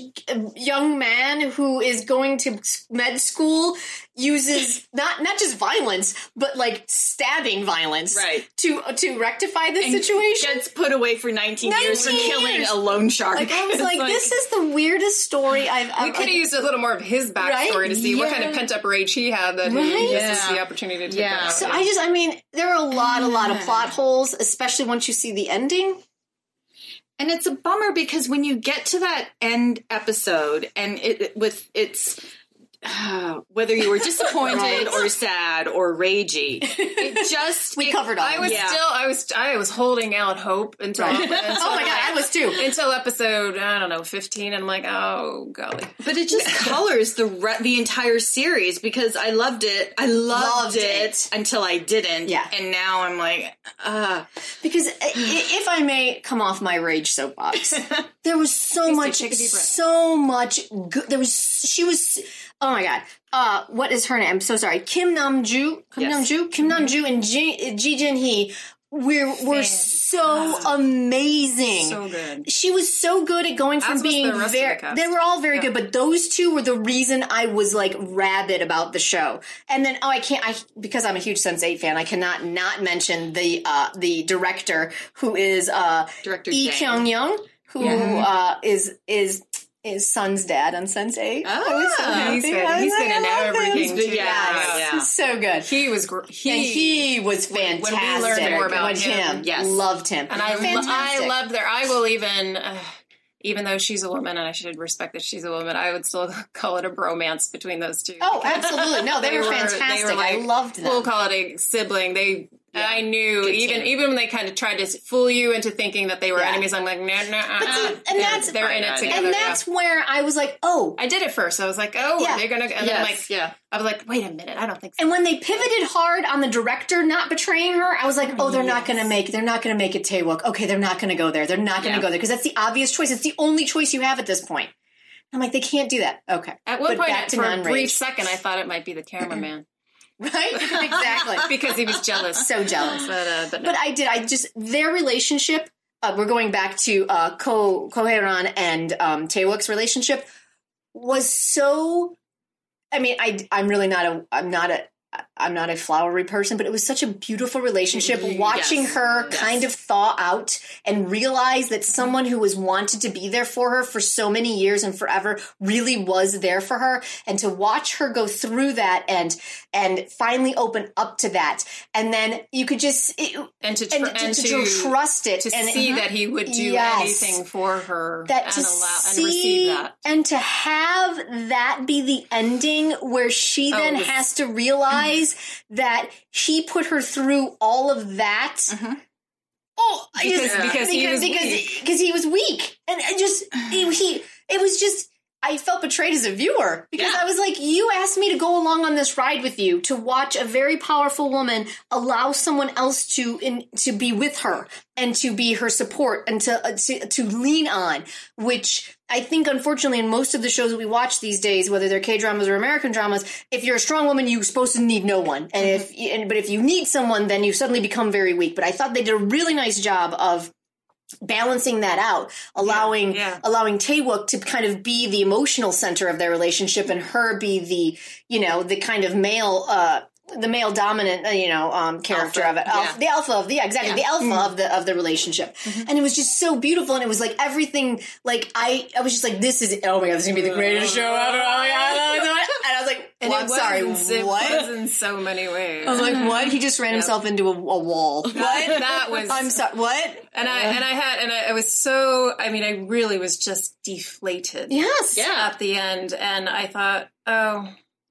Speaker 1: young man who is going to med school uses not not just violence but like stabbing violence
Speaker 3: Right.
Speaker 1: to to rectify
Speaker 3: the
Speaker 1: situation
Speaker 3: Gets put away for 19, years for
Speaker 1: 19
Speaker 3: killing a loan shark.
Speaker 1: like i was
Speaker 3: It's
Speaker 1: like, this is the weirdest story i've ever we
Speaker 2: could have used a little more of his backstory
Speaker 1: Right?
Speaker 2: to see what kind of pent up rage he had that
Speaker 1: Right?
Speaker 2: he this is
Speaker 3: Yeah.
Speaker 2: the opportunity to take
Speaker 3: Yeah.
Speaker 2: out.
Speaker 1: so i just i mean there are a lot a lot of plot holes especially once you see the ending
Speaker 3: And it's a bummer because when you get to that end episode and it with it's uh, whether you were disappointed or sad or ragey. It just
Speaker 1: We
Speaker 3: it-
Speaker 1: covered all.
Speaker 2: I was
Speaker 3: Yeah.
Speaker 2: still, I was, I was holding out hope until, until
Speaker 1: oh my god, I was too.
Speaker 2: until episode, I don't know, fifteen, and I'm like, oh golly,
Speaker 3: But it just colors the re- the entire series because I loved it. I loved,
Speaker 1: Loved
Speaker 3: it,
Speaker 1: it.
Speaker 3: until I didn't.
Speaker 1: Yeah.
Speaker 3: and now I'm like, uh
Speaker 1: Because if I may come off my rage soapbox, there was so much,
Speaker 2: Take a deep
Speaker 1: so much good. There was, she was, oh my god. Uh, what is her name? I'm so sorry. Kim Namju, Kim
Speaker 3: Yes.
Speaker 1: Namju, Kim Namju, and Ji, Ji Jin Hee we're we're so amazing.
Speaker 2: so good.
Speaker 1: she was so good at going from being
Speaker 2: the
Speaker 1: very
Speaker 2: the
Speaker 1: they were all very good but those two were the reason i was like rabid about the show and then oh i can't i because i'm a huge Sense8 fan i cannot not mention the uh the director who is uh
Speaker 3: Director
Speaker 1: Lee
Speaker 3: Jang.
Speaker 1: Kyung Young who uh is is is son's dad on Sense8. I was so
Speaker 3: Ah.
Speaker 1: happy.
Speaker 2: He's been-
Speaker 1: I was
Speaker 2: he's
Speaker 1: like,
Speaker 2: been in
Speaker 1: I love him.
Speaker 2: everything, too.
Speaker 1: Yes,
Speaker 3: Yeah, yeah.
Speaker 1: he's so good.
Speaker 2: He was, gr- he,
Speaker 1: and he was
Speaker 2: when we
Speaker 1: fantastic.
Speaker 2: learned more about
Speaker 1: Like
Speaker 2: him,
Speaker 3: yes.
Speaker 1: loved him.
Speaker 2: and I,
Speaker 1: fantastic.
Speaker 2: I loved their. I will even, uh, even though she's a woman, and I should respect that she's a woman, I would still call it a bromance between those two.
Speaker 1: Oh, absolutely. No, they,
Speaker 2: They
Speaker 1: were,
Speaker 2: were- they
Speaker 1: fantastic.
Speaker 2: were like-
Speaker 1: I loved them.
Speaker 2: We'll call it a sibling. They, I knew even even when they kind of tried to fool you into thinking that they were
Speaker 1: Yeah.
Speaker 2: enemies. I'm like, no, no, uh,
Speaker 1: But see, and that's-
Speaker 2: they're in it together.
Speaker 1: and
Speaker 2: yeah.
Speaker 1: that's where I was like, oh.
Speaker 2: I did it first. I was like, oh,
Speaker 1: Yeah.
Speaker 2: they're gonna? And then
Speaker 3: Yes,
Speaker 2: like,
Speaker 3: yeah.
Speaker 2: I was like, wait a minute, I don't think so.
Speaker 1: And when they pivoted hard on the director not betraying her, I was like, oh, they're not going to make, they're not to make it Taewook. Okay, they're not going to go there. They're not going to
Speaker 3: Yeah.
Speaker 1: go there because that's the obvious choice. It's the only choice you have at this point. I'm like, they can't do that. Okay.
Speaker 2: At one
Speaker 1: But
Speaker 2: point, for a brief second, I thought it might be the cameraman
Speaker 1: right? exactly.
Speaker 2: because he was jealous.
Speaker 1: so jealous.
Speaker 2: but uh, but no.
Speaker 1: But I did. I just their relationship. Uh, we're going back to uh, Ko Go Hye Ran and um, Taewook's relationship was so. I mean, I I'm really not a I'm not a I'm not a flowery person, but it was such a beautiful relationship.
Speaker 3: Yes.
Speaker 1: Watching her
Speaker 3: Yes.
Speaker 1: kind of thaw out and realize that someone who was wanted to be there for her for so many years and forever really was there for her, and to watch her go through that and and finally open up to that, and then you could just it,
Speaker 2: and to tr-
Speaker 1: and,
Speaker 2: and,
Speaker 1: to,
Speaker 2: to,
Speaker 1: to trust it
Speaker 2: to
Speaker 1: and
Speaker 2: see that he would do
Speaker 1: Yes.
Speaker 2: anything for her
Speaker 1: that
Speaker 2: and
Speaker 1: to
Speaker 2: allow and
Speaker 1: see
Speaker 2: receive that.
Speaker 1: and to have that be the ending where she
Speaker 2: Oh,
Speaker 1: then
Speaker 2: was-
Speaker 1: has to realize that he put her through all of that. Oh,
Speaker 2: Because-
Speaker 1: just-
Speaker 2: because he was
Speaker 1: because
Speaker 2: weak.
Speaker 1: because he was weak, and I just he, he it was just. I felt betrayed as a viewer because
Speaker 3: Yeah.
Speaker 1: I was like, you asked me to go along on this ride with you to watch a very powerful woman allow someone else to in, to be with her and to be her support and to, uh, to to lean on, which I think unfortunately in most of the shows that we watch these days, whether they're K dramas or American dramas, if you're a strong woman, you're supposed to need no one, and if and, but if you need someone, then you suddenly become very weak. But I thought they did a really nice job of balancing that out, allowing
Speaker 2: yeah.
Speaker 1: allowing Taewook to kind of be the emotional center of their relationship, and her be the you know the kind of male. uh the male dominant, uh, you know, um, character
Speaker 3: Alpha,
Speaker 1: of it, Alpha-
Speaker 3: yeah.
Speaker 1: the alpha of the yeah, exactly
Speaker 3: Yeah.
Speaker 1: the alpha
Speaker 2: Mm-hmm.
Speaker 1: of the of the relationship, and it was just so beautiful, and it was like everything. Like I, I was just like, this is oh my god, this is gonna be the greatest show ever. Oh my god, and I was like, well,
Speaker 2: it
Speaker 1: I'm
Speaker 2: was,
Speaker 1: sorry,
Speaker 2: it
Speaker 1: what?
Speaker 2: was in so many ways.
Speaker 1: I was like, what? He just ran himself into a, a wall. What?
Speaker 2: that was
Speaker 1: I'm sorry. What?
Speaker 2: and I and I had and I, I was so I mean I really was just deflated.
Speaker 1: Yes.
Speaker 3: Yeah.
Speaker 2: At the end, and I thought, oh,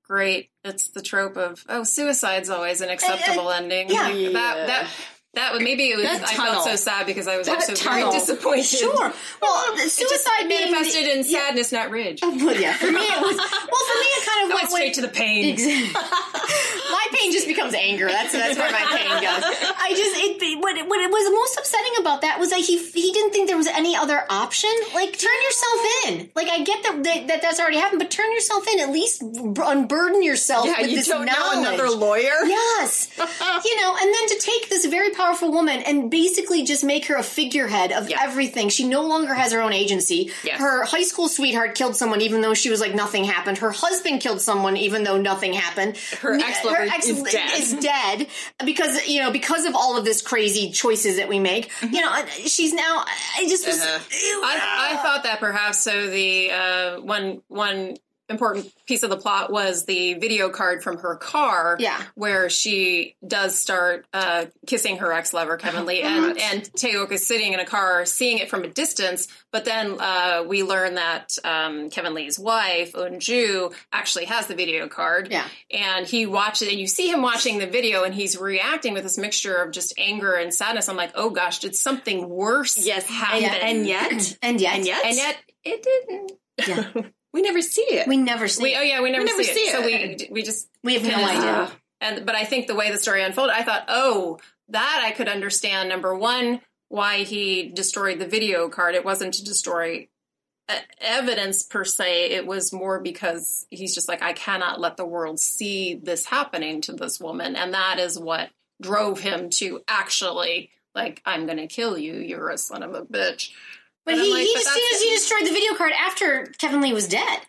Speaker 2: great! It's the trope of oh, suicide's always an acceptable ending.
Speaker 1: yeah.
Speaker 2: Like, that that that would maybe it was.
Speaker 3: That
Speaker 2: I
Speaker 3: tunnel.
Speaker 2: felt so sad because I was
Speaker 3: That
Speaker 2: also
Speaker 3: tunnel.
Speaker 2: very disappointed.
Speaker 1: Sure. Well,
Speaker 2: It
Speaker 1: suicide being the-
Speaker 2: manifested in sadness, not rage.
Speaker 1: Oh, well, yeah, for me it was. Well, for me it kind of went
Speaker 2: went straight to the pain.
Speaker 1: Exactly. my pain just becomes anger. That's that's where my pain goes. I just it, what it, what it was most upsetting about that was that he he didn't think there was any other option. Like turn yourself in. Like I get that that, that that's already happened, but turn yourself in. At least unburden yourself
Speaker 3: Yeah,
Speaker 1: with
Speaker 3: you
Speaker 1: this
Speaker 3: don't know another lawyer.
Speaker 1: Yes. you know, and then to take this very powerful woman and basically just make her a figurehead of
Speaker 3: Yeah.
Speaker 1: everything. She no longer has her own agency. Her high school sweetheart killed someone even though she was like nothing happened. Her husband killed someone even though nothing happened.
Speaker 3: Her ex-lover is dead.
Speaker 1: is dead because, you know, because of all of this crazy choices that we make. You know, she's now I just was
Speaker 3: Uh-huh.
Speaker 2: I, I thought that perhaps so. The uh, one one important piece of the plot was the video card from her car.
Speaker 1: Yeah.
Speaker 2: Where she does start uh, kissing her ex lover, Kevin Lee. And, and Taewook is sitting in a car seeing it from a distance. But then uh, we learn that um, Kevin Lee's wife, Unju, actually has the video card.
Speaker 1: Yeah.
Speaker 2: And he watches and you see him watching the video, and he's reacting with this mixture of just anger and sadness. I'm like, oh gosh, did something worse
Speaker 3: Yes,
Speaker 2: happen?
Speaker 3: and, and yet,
Speaker 1: And yet,
Speaker 3: and yet,
Speaker 2: And yet it didn't.
Speaker 1: yeah,
Speaker 3: we never see it.
Speaker 1: we never see.
Speaker 2: We, oh yeah, we never,
Speaker 3: never
Speaker 2: see,
Speaker 3: see
Speaker 2: it. So we we just
Speaker 1: we have no idea.
Speaker 2: and but I think the way the story unfolded, I thought, oh, that I could understand. Number one, why he destroyed the video card. It wasn't to destroy uh, evidence per se. It was more because he's just like, I cannot let the world see this happening to this woman, and that is what drove him to actually like, I'm going to kill you. You're a son of a bitch.
Speaker 1: But he
Speaker 2: like,
Speaker 1: he,
Speaker 2: but
Speaker 1: just, he destroyed the video card after Kevin Lee was dead.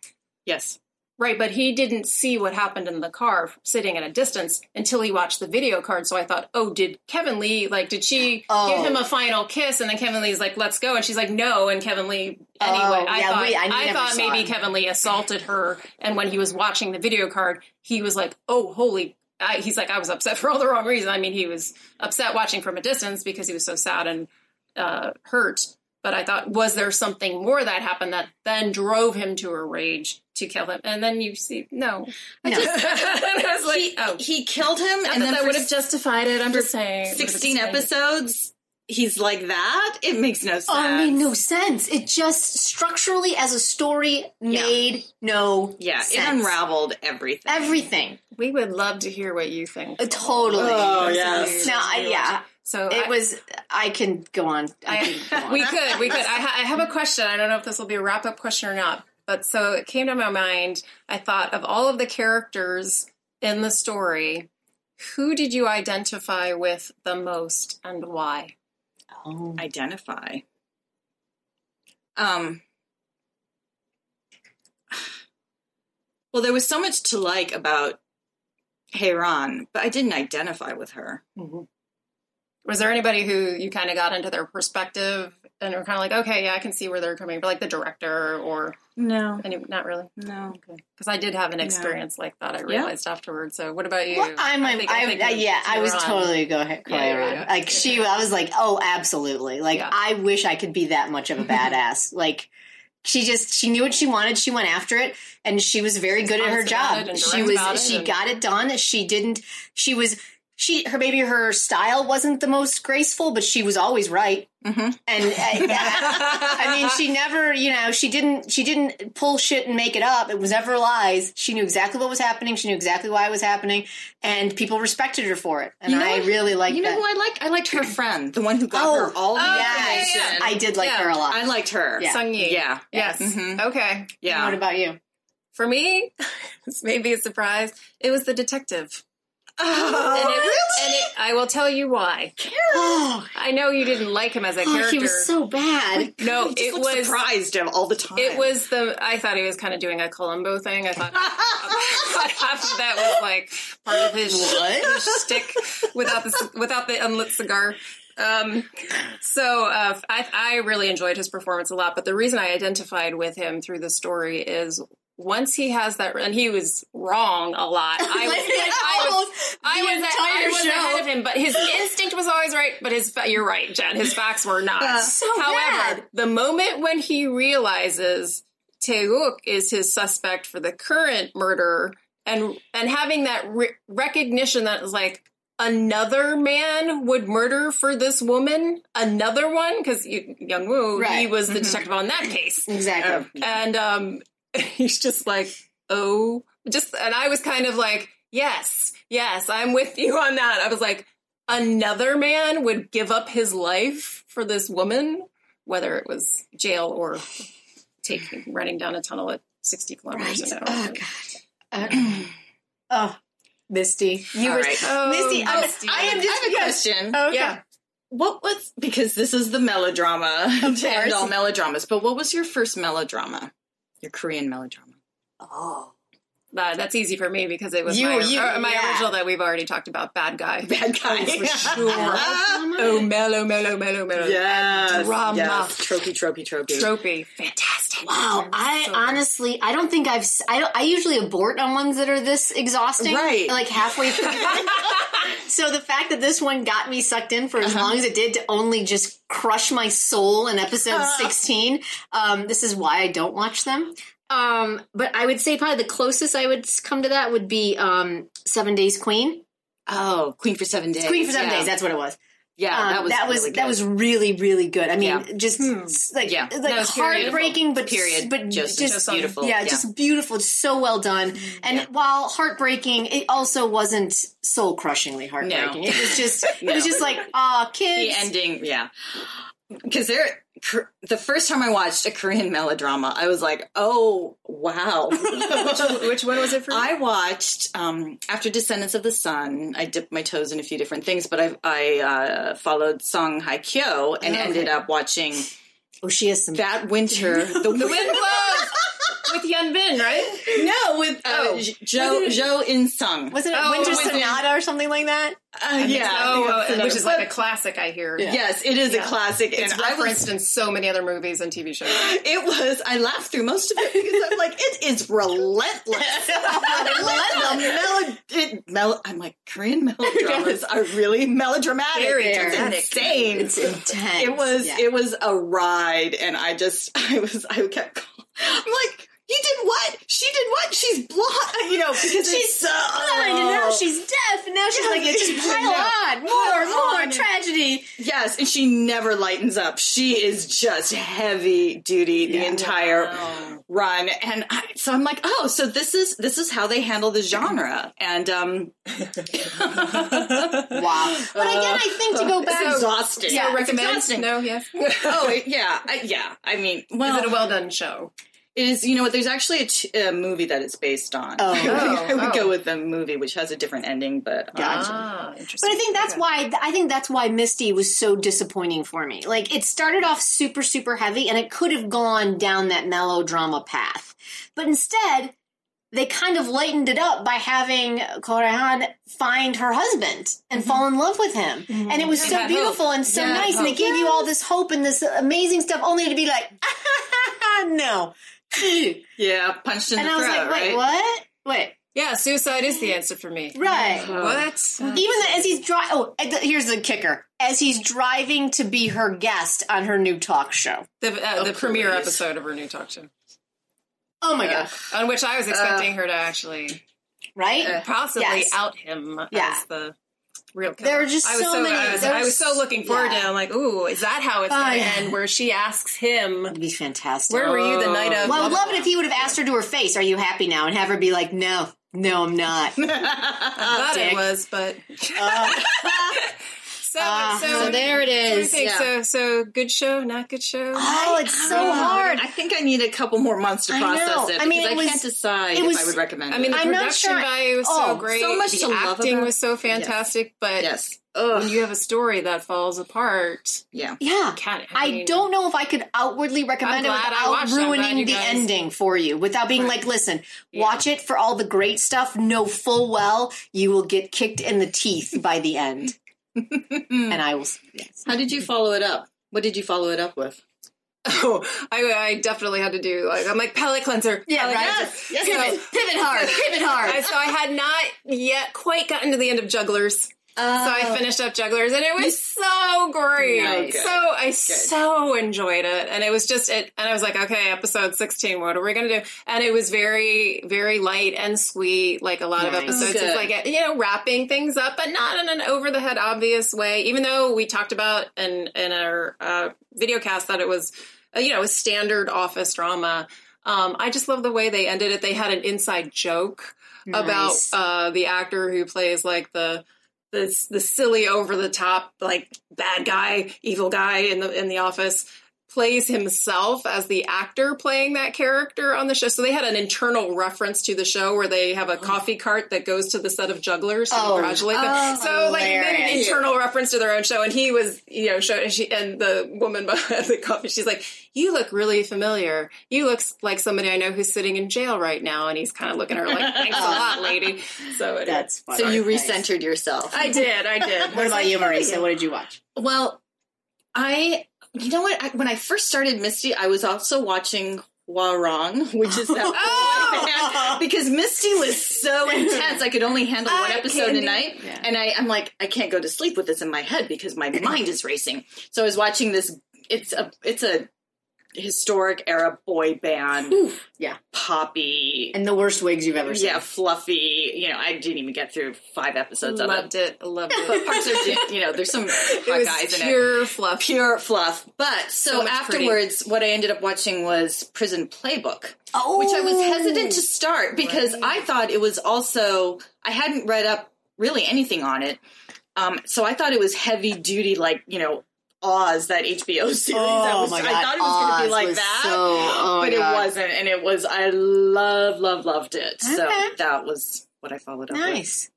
Speaker 3: yes,
Speaker 2: Right, but he didn't see what happened in the car sitting at a distance until he watched the video card. So I thought, oh, did Kevin Lee, like, did she
Speaker 1: Oh.
Speaker 2: give him a final kiss? And then Kevin Lee's like, let's go. And she's like, no. And Kevin Lee, anyway,
Speaker 1: Oh,
Speaker 2: I
Speaker 1: yeah,
Speaker 2: thought,
Speaker 1: we- I
Speaker 2: I, thought maybe
Speaker 1: it.
Speaker 2: Kevin Lee assaulted her. And when he was watching the video card, he was like, oh, holy. I, he's like, I was upset for all the wrong reasons. I mean, he was upset watching from a distance because he was so sad and uh, hurt. But I thought, was there something more that happened that then drove him to a rage to kill him? And then you see, no.
Speaker 1: No.
Speaker 2: and I was like,
Speaker 3: he,
Speaker 2: oh,
Speaker 3: he killed him,
Speaker 2: not
Speaker 3: and then
Speaker 2: that
Speaker 3: for
Speaker 2: would have justified it. I'm just saying.
Speaker 3: 16 episodes, he's like that. It makes no sense.
Speaker 1: Oh, it made no sense. It just structurally, as a story, made no
Speaker 3: Yeah,
Speaker 1: sense.
Speaker 3: it unraveled everything.
Speaker 1: everything.
Speaker 2: We would love to hear what you think.
Speaker 1: Uh, totally.
Speaker 3: Oh,
Speaker 2: Those
Speaker 3: yes.
Speaker 2: of you
Speaker 1: No,
Speaker 2: that
Speaker 1: I,
Speaker 2: do
Speaker 1: yeah,
Speaker 2: watch. So
Speaker 1: it
Speaker 2: I-
Speaker 1: was. I can go on. I
Speaker 2: I,
Speaker 1: go on.
Speaker 2: we could, we could. I, ha- I have a question. I don't know if this will be a wrap up question or not. But so it came to my mind. I thought of all of the characters in the story, who did you identify with the most and why?
Speaker 1: Oh.
Speaker 3: identify. Um. Well, there was so much to like about Hye Ran, but I didn't identify with her.
Speaker 2: Was there anybody who you kind of got into their perspective and were kind of like, okay, yeah, I can see where they're coming from, like the director or
Speaker 3: No,
Speaker 2: any? Not really.
Speaker 3: no.
Speaker 2: Because I did have an
Speaker 3: No.
Speaker 2: experience like that. I
Speaker 3: Yeah.
Speaker 2: realized afterwards. So, what about you?
Speaker 1: Well, I'm.
Speaker 2: I
Speaker 1: I
Speaker 2: think- I think
Speaker 1: I,
Speaker 2: uh,
Speaker 1: yeah, I was
Speaker 2: were on.
Speaker 1: totally go ahead.
Speaker 2: Yeah, yeah, yeah.
Speaker 1: Like she, I was like, oh, absolutely. Like
Speaker 2: Yeah.
Speaker 1: I wish I could be that much of a badass. like she just she knew what she wanted. She went after it, and she was very good at her job. She was. she
Speaker 2: and-
Speaker 1: got it done. She didn't. She was. She her maybe her style wasn't the most graceful, but she was always right.
Speaker 3: Mhm.
Speaker 1: And uh, I mean, she never, you know, she didn't, she didn't pull shit and make it up. It was never lies. She knew exactly what was happening. She knew exactly why it was happening, and people respected her for it. And
Speaker 3: You know
Speaker 1: I
Speaker 3: what-
Speaker 1: really liked her.
Speaker 3: You know
Speaker 1: that.
Speaker 3: who I liked? I liked her friend, the one who got
Speaker 1: Oh,
Speaker 3: her all the
Speaker 2: oh,
Speaker 1: yes,
Speaker 2: yeah, yeah.
Speaker 3: information.
Speaker 1: I did like
Speaker 2: Yeah.
Speaker 1: her a lot.
Speaker 3: I liked her.
Speaker 1: Yeah.
Speaker 2: Sung Yi.
Speaker 3: Yeah.
Speaker 2: Yes.
Speaker 3: Mm-hmm.
Speaker 2: Okay.
Speaker 3: Yeah.
Speaker 1: What about you?
Speaker 2: For me, this may be a surprise. It was the detective.
Speaker 3: Oh,
Speaker 2: and it, and it, I will tell you why.
Speaker 1: Oh,
Speaker 2: I know you didn't like him as a character.
Speaker 1: he was so bad.
Speaker 2: no, it was.
Speaker 3: surprised him all the time.
Speaker 2: It was the. I thought he was kind of doing a Columbo thing. I thought, I thought half of that was like part of his, his shtick without the without the unlit cigar. Um, so uh, I, I really enjoyed his performance a lot. But the reason I identified with him through the story is once he has that, and he was wrong a lot. I was, I was
Speaker 1: Almost
Speaker 2: I was, I was ahead of him, but his instinct was always right. But his, you're right, Jenn. His facts were not.
Speaker 1: So
Speaker 2: However,
Speaker 1: bad.
Speaker 2: the moment when he realizes Taewook is his suspect for the current murder, and and having that re- recognition that is like another man would murder for this woman, another one because Young Woo he was the
Speaker 3: Mhm.
Speaker 2: detective on that case,
Speaker 1: Exactly.
Speaker 2: and um, he's just like, oh, just, and I was kind of like, yes, yes, I'm with you on that. I was like, another man would give up his life for this woman, whether it was jail or taking running down a tunnel at 60 kilometers
Speaker 1: Right.
Speaker 2: an hour.
Speaker 1: Oh God. Uh, oh, Misty, you
Speaker 3: All
Speaker 1: were
Speaker 3: right.
Speaker 2: Oh,
Speaker 1: Misty. I'm,
Speaker 2: Misty.
Speaker 1: I am
Speaker 3: I have a question.
Speaker 1: Okay.
Speaker 2: Yeah.
Speaker 3: What was because this is the melodrama
Speaker 1: Of
Speaker 3: to end all melodramas, but what was your first melodrama? Your Korean melodrama.
Speaker 1: Oh,
Speaker 2: Uh, that's easy for me because it was
Speaker 1: You-
Speaker 2: my,
Speaker 1: you-
Speaker 2: uh, my
Speaker 1: yeah.
Speaker 2: original that we've already talked about. Bad guy.
Speaker 3: Bad guy.
Speaker 2: for sure. oh, mellow, mellow, mellow, mellow.
Speaker 3: Yes,
Speaker 2: Drama.
Speaker 3: yes. Tropey, tropey, tropey.
Speaker 2: Tropey. Fantastic.
Speaker 1: Wow, I
Speaker 2: So good.
Speaker 1: honestly, I don't think I've. I don't. I usually abort on ones that are this exhausting,
Speaker 3: Right.
Speaker 1: Like halfway through. so the fact that this one got me sucked in for as long as it did to only just crush my soul in episode sixteen, um, this is why I don't watch them. Um, but I would say probably the closest I would come to that would be um, Seven Days Queen.
Speaker 3: Oh, Queen for Seven Days.
Speaker 1: Queen for Seven
Speaker 3: yeah.
Speaker 1: Days. That's what it was.
Speaker 3: Yeah,
Speaker 1: Um,
Speaker 3: that was
Speaker 1: that was
Speaker 3: really
Speaker 1: that was really really good. I mean,
Speaker 3: Yeah.
Speaker 1: just s- like
Speaker 3: Yeah.
Speaker 1: like
Speaker 2: No, it's period.
Speaker 1: heartbreaking, but
Speaker 3: period.
Speaker 1: but
Speaker 3: just,
Speaker 1: just,
Speaker 3: just beautiful.
Speaker 1: yeah, just beautiful, just so well done. And while heartbreaking, it also wasn't soul crushingly heartbreaking. It was just it was just like ah, kids.
Speaker 3: the
Speaker 1: kids.
Speaker 3: ending. Yeah, because there. The first time I watched a Korean melodrama, I was like, "Oh wow!"
Speaker 2: Which one was it for?
Speaker 3: I watched um, after Descendants of the Sun. I dipped my toes in a few different things, but I, I uh, followed Song Hye Kyo and
Speaker 1: Okay.
Speaker 3: ended up watching
Speaker 1: oh, she has some.
Speaker 3: that winter. The,
Speaker 2: the Wind Blows with Won Bin, right?
Speaker 3: no, with uh,
Speaker 2: Oh.
Speaker 3: Jo Jo In Sung.
Speaker 1: wasn't it
Speaker 2: Oh,
Speaker 1: Winter Sonata or something like that?
Speaker 3: Uh, yeah,
Speaker 2: Oh, which is like a classic, I hear.
Speaker 1: Yeah.
Speaker 3: yes, it is a classic,
Speaker 2: It's
Speaker 3: and I was
Speaker 2: referenced in so many other movies and TV shows.
Speaker 3: It was. I laughed through most of it because I'm like, it is relentless. relentless. Melo- it, mel- I'm like, Korean melodramas are really melodramatic.
Speaker 2: Very
Speaker 3: it's
Speaker 2: dramatic.
Speaker 3: insane.
Speaker 1: It's intense.
Speaker 3: it was.
Speaker 1: Yeah.
Speaker 3: It was a ride, and I just, I was, I kept. I'm like. He did what? She did what? She's blind, you know, because
Speaker 1: She's
Speaker 3: so.
Speaker 1: blind, and now she's deaf, and now she's
Speaker 3: Yeah,
Speaker 1: like, it's just
Speaker 3: I
Speaker 1: pile on, more,
Speaker 3: Pile
Speaker 1: more
Speaker 3: on.
Speaker 1: tragedy.
Speaker 3: Yes, and she never lightens up. She is just heavy duty the entire
Speaker 2: Wow.
Speaker 3: run, and I, so I'm like, oh, so this is this is how they handle the genre, and um,
Speaker 1: Wow. But again, I think to go back,
Speaker 3: it's exhausting.
Speaker 1: Yeah, it's
Speaker 2: Recommend?
Speaker 1: exhausting.
Speaker 2: No, yes.
Speaker 3: oh yeah, I, yeah. I mean, well,
Speaker 2: Is it a well done show?
Speaker 3: It is. You know what? There's actually a, t- a movie that it's based on.
Speaker 1: Oh.
Speaker 3: I would
Speaker 2: Oh.
Speaker 3: go with the movie, which has a different ending, but um,
Speaker 2: Ah, interesting.
Speaker 1: But I think that's
Speaker 2: Okay.
Speaker 1: why I think that's why Misty was so disappointing for me. Like it started off super super heavy and it could have gone down that melodrama path. But instead, they kind of lightened it up by having Go Hye Ran find her husband and fall in love with him. And it was
Speaker 2: Yeah,
Speaker 1: so beautiful
Speaker 2: hope.
Speaker 1: and so
Speaker 2: Yeah,
Speaker 1: nice and it
Speaker 2: hope.
Speaker 1: gave you all this hope and this amazing stuff only to be like, no.
Speaker 3: yeah, punched in
Speaker 1: And
Speaker 3: the
Speaker 1: I was
Speaker 3: throat,
Speaker 1: like, wait,
Speaker 3: right?
Speaker 1: what? Wait.
Speaker 2: Yeah, suicide is the answer for me.
Speaker 1: Right.
Speaker 2: What?
Speaker 1: Even the, as he's driving, oh, the- here's the kicker: as he's driving to be her guest on her new talk show.
Speaker 2: The, uh, the premiere episode of her new talk show,
Speaker 1: Oh my god!
Speaker 2: on which I was expecting her to actually
Speaker 1: Right?
Speaker 3: Uh,
Speaker 2: possibly
Speaker 1: Yes.
Speaker 2: out him
Speaker 1: Yeah.
Speaker 2: as the real killer.
Speaker 1: There were just so
Speaker 2: so,
Speaker 1: many-
Speaker 2: I was, I
Speaker 1: was-
Speaker 2: was so looking forward
Speaker 1: yeah.
Speaker 2: to it. I'm like, ooh, is that how it's
Speaker 1: Oh,
Speaker 2: going to
Speaker 1: yeah.
Speaker 2: end? Where she asks him,
Speaker 1: It'd be fantastic.
Speaker 2: where were you the night of?
Speaker 1: well, I would love it if he would have asked her to her face, "Are you happy now?" and have her be like, "No, no, I'm not."
Speaker 2: I thought
Speaker 1: Dick.
Speaker 2: it was, but
Speaker 1: Uh,
Speaker 2: so,
Speaker 1: ah,
Speaker 2: so,
Speaker 1: so there it is.
Speaker 2: what do you
Speaker 1: is.
Speaker 2: think?
Speaker 3: Yeah.
Speaker 2: So, so good show, not good show.
Speaker 1: Oh, it's so hard.
Speaker 3: I think I need a couple more months to
Speaker 1: I
Speaker 3: process
Speaker 1: know.
Speaker 3: it
Speaker 1: I mean, it
Speaker 3: I
Speaker 1: was-
Speaker 3: can't decide
Speaker 1: it
Speaker 3: if I would recommend it.
Speaker 2: I mean, the.
Speaker 1: I'm not
Speaker 2: production
Speaker 1: sure-
Speaker 2: value was
Speaker 1: oh,
Speaker 2: so great.
Speaker 3: so much
Speaker 2: the
Speaker 3: to love
Speaker 2: acting
Speaker 3: about-
Speaker 2: was so fantastic, but
Speaker 3: yes.
Speaker 2: when you have a story that falls apart,
Speaker 3: Yeah.
Speaker 1: yeah.
Speaker 2: can't.
Speaker 1: I
Speaker 2: mean,
Speaker 1: don't know if I could outwardly recommend it
Speaker 2: I'm glad I
Speaker 1: without
Speaker 2: watched it. I'm glad
Speaker 1: ruining the
Speaker 2: guys-
Speaker 1: ending for you, without being like, listen,
Speaker 2: Yeah.
Speaker 1: watch it for all the great stuff. Know full well you will get kicked in the teeth by the end. And I will. Yes.
Speaker 3: How did you follow it up? What did you follow it up with?
Speaker 2: Oh, I, I definitely had to do like I'm like palate cleanser.
Speaker 1: Yeah,
Speaker 2: palate
Speaker 1: right.
Speaker 2: cleanser.
Speaker 1: Yes,
Speaker 2: So-
Speaker 1: pivot, pivot hard, pivot hard.
Speaker 2: So I had not yet quite gotten to the end of Jugglers. So I finished up Jugglers, and it was so great.
Speaker 3: Oh, good.
Speaker 2: so I so enjoyed it, and it was just it. And I was like, okay, episode sixteen, what are we gonna do? And it was very, very light and sweet, like a lot of episodes.
Speaker 3: Good.
Speaker 2: It's like you know, wrapping things up, but not in an over the head obvious way. Even though we talked about in in our uh, video cast that it was, uh, you know, a standard office drama. Um, I just love the way they ended it. They had an inside joke about uh, the actor who plays like the the the silly over the top like bad guy, evil guy in the in the office. Plays himself as the actor playing that character on the show. So they had an internal reference to the show where they have a oh. coffee cart that goes to the set of jugglers to
Speaker 1: Oh.
Speaker 2: congratulate them.
Speaker 1: Oh,
Speaker 2: so like they made an internal reference to their own show, and he was, you know, show, and, she, and the woman behind the coffee, she's like, "You look really familiar. You look like somebody I know who's sitting in jail right now." And he's kind of looking at her like, "Thanks a lot, lady." So anyway.
Speaker 1: That's funny.
Speaker 3: So you
Speaker 1: Nice.
Speaker 3: recentered yourself.
Speaker 2: I did, I did.
Speaker 1: What about you, Marisa? What did you watch?
Speaker 3: Well, I, you know what? I, when I first started Misty, I was also watching Hwarang, which is that
Speaker 2: Oh!
Speaker 3: because Misty was so intense. I could only handle one episode a night,
Speaker 1: Yeah.
Speaker 3: and I, I'm like, I can't go to sleep with this in my head because my mind is racing. So I was watching this. It's a, it's a historic era boy band,
Speaker 1: Yeah.
Speaker 3: poppy.
Speaker 1: And the worst wigs you've ever seen.
Speaker 3: yeah, fluffy. You know, I didn't even get through five episodes of it.
Speaker 2: loved it, I loved
Speaker 3: But
Speaker 2: it.
Speaker 3: parts are, you know, there's some hot guys in it
Speaker 2: pure fluff.
Speaker 3: pure fluff. But so,
Speaker 2: So much pretty.
Speaker 3: afterwards, what I ended up watching was Prison Playbook,
Speaker 1: Oh,
Speaker 3: which I was hesitant to start because I thought it was also I hadn't read up really anything on it, um, so I thought it was heavy duty, like you know. Oz, that HBO series.
Speaker 1: Oh
Speaker 3: was,
Speaker 1: my
Speaker 3: I thought it was going to be like that,
Speaker 1: so- oh
Speaker 3: but it
Speaker 1: God.
Speaker 3: wasn't, and it was. I love, love, loved it. So that was what I followed up with.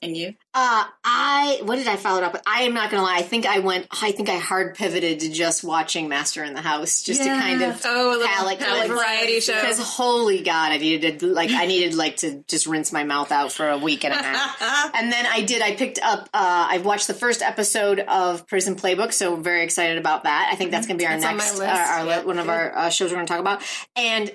Speaker 3: And you?
Speaker 1: Uh, I what did I follow it up with? I am not gonna lie. I think I went. I think I hard pivoted to just watching Master in the House, just to kind of
Speaker 2: Oh,
Speaker 1: palate
Speaker 2: palate variety show.
Speaker 1: Because holy God, I needed to like I needed like to just rinse my mouth out for a week and a half. and then I did. I picked up. Uh, I've watched the first episode of Prison Playbook, so very excited about that. I think that's going to be our
Speaker 2: It's
Speaker 1: next,
Speaker 2: list.
Speaker 1: uh, our,
Speaker 2: Yeah,
Speaker 1: one of our uh, shows we're going to talk about. And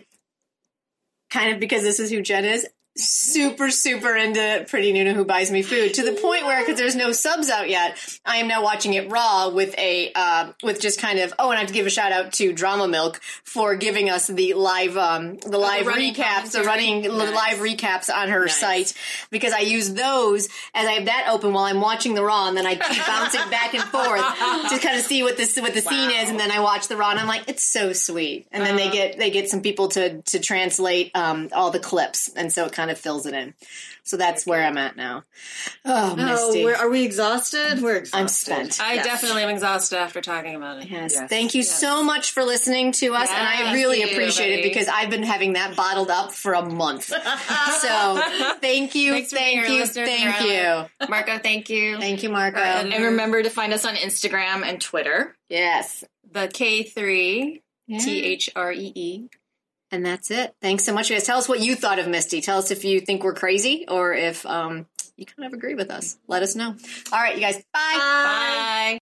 Speaker 1: kind of because this is who Jenn is. Super, super into Pretty Noona Who Buys Me Food to the point where, because there's no subs out yet, I am now watching it raw with a, uh, with just kind of, oh, and I have to give a shout out to Drama Milk for giving us the live, um, the live
Speaker 2: running
Speaker 1: recaps, the running
Speaker 3: Nice.
Speaker 1: live recaps on her
Speaker 3: Nice.
Speaker 1: site because I use those as I have that open while I'm watching the raw, and then I keep bouncing back and forth to kind of see what this what the scene is, and then I watch the raw, and I'm like, it's so sweet. And then they get they get some people to to translate um, all the clips, and so it kind of fills it in. So that's where I'm at now. Oh,
Speaker 3: Oh,
Speaker 1: Misty.
Speaker 3: we're, we exhausted? We're exhausted.
Speaker 1: I'm spent.
Speaker 2: I
Speaker 3: Yes.
Speaker 2: definitely am exhausted after talking about it.
Speaker 1: Yes.
Speaker 3: Yes.
Speaker 1: Thank you
Speaker 2: Yes.
Speaker 1: so much for listening to us, and I really
Speaker 2: you,
Speaker 1: appreciate it because I've been having that bottled up for a month. so thank you,
Speaker 2: Thanks
Speaker 1: thank you, thank
Speaker 2: Caroline.
Speaker 1: you,
Speaker 2: Marco, thank you.
Speaker 1: thank you, Marco.
Speaker 2: Our.
Speaker 3: And remember to find us on Instagram and Twitter.
Speaker 1: yes,
Speaker 2: the K3 T H R E E.
Speaker 1: and that's it. Thanks so much, you guys. Tell us what you thought of Misty. Tell us if you think we're crazy or if um, you kind of agree with us. Let us know. All right, you guys. Bye.
Speaker 2: Bye.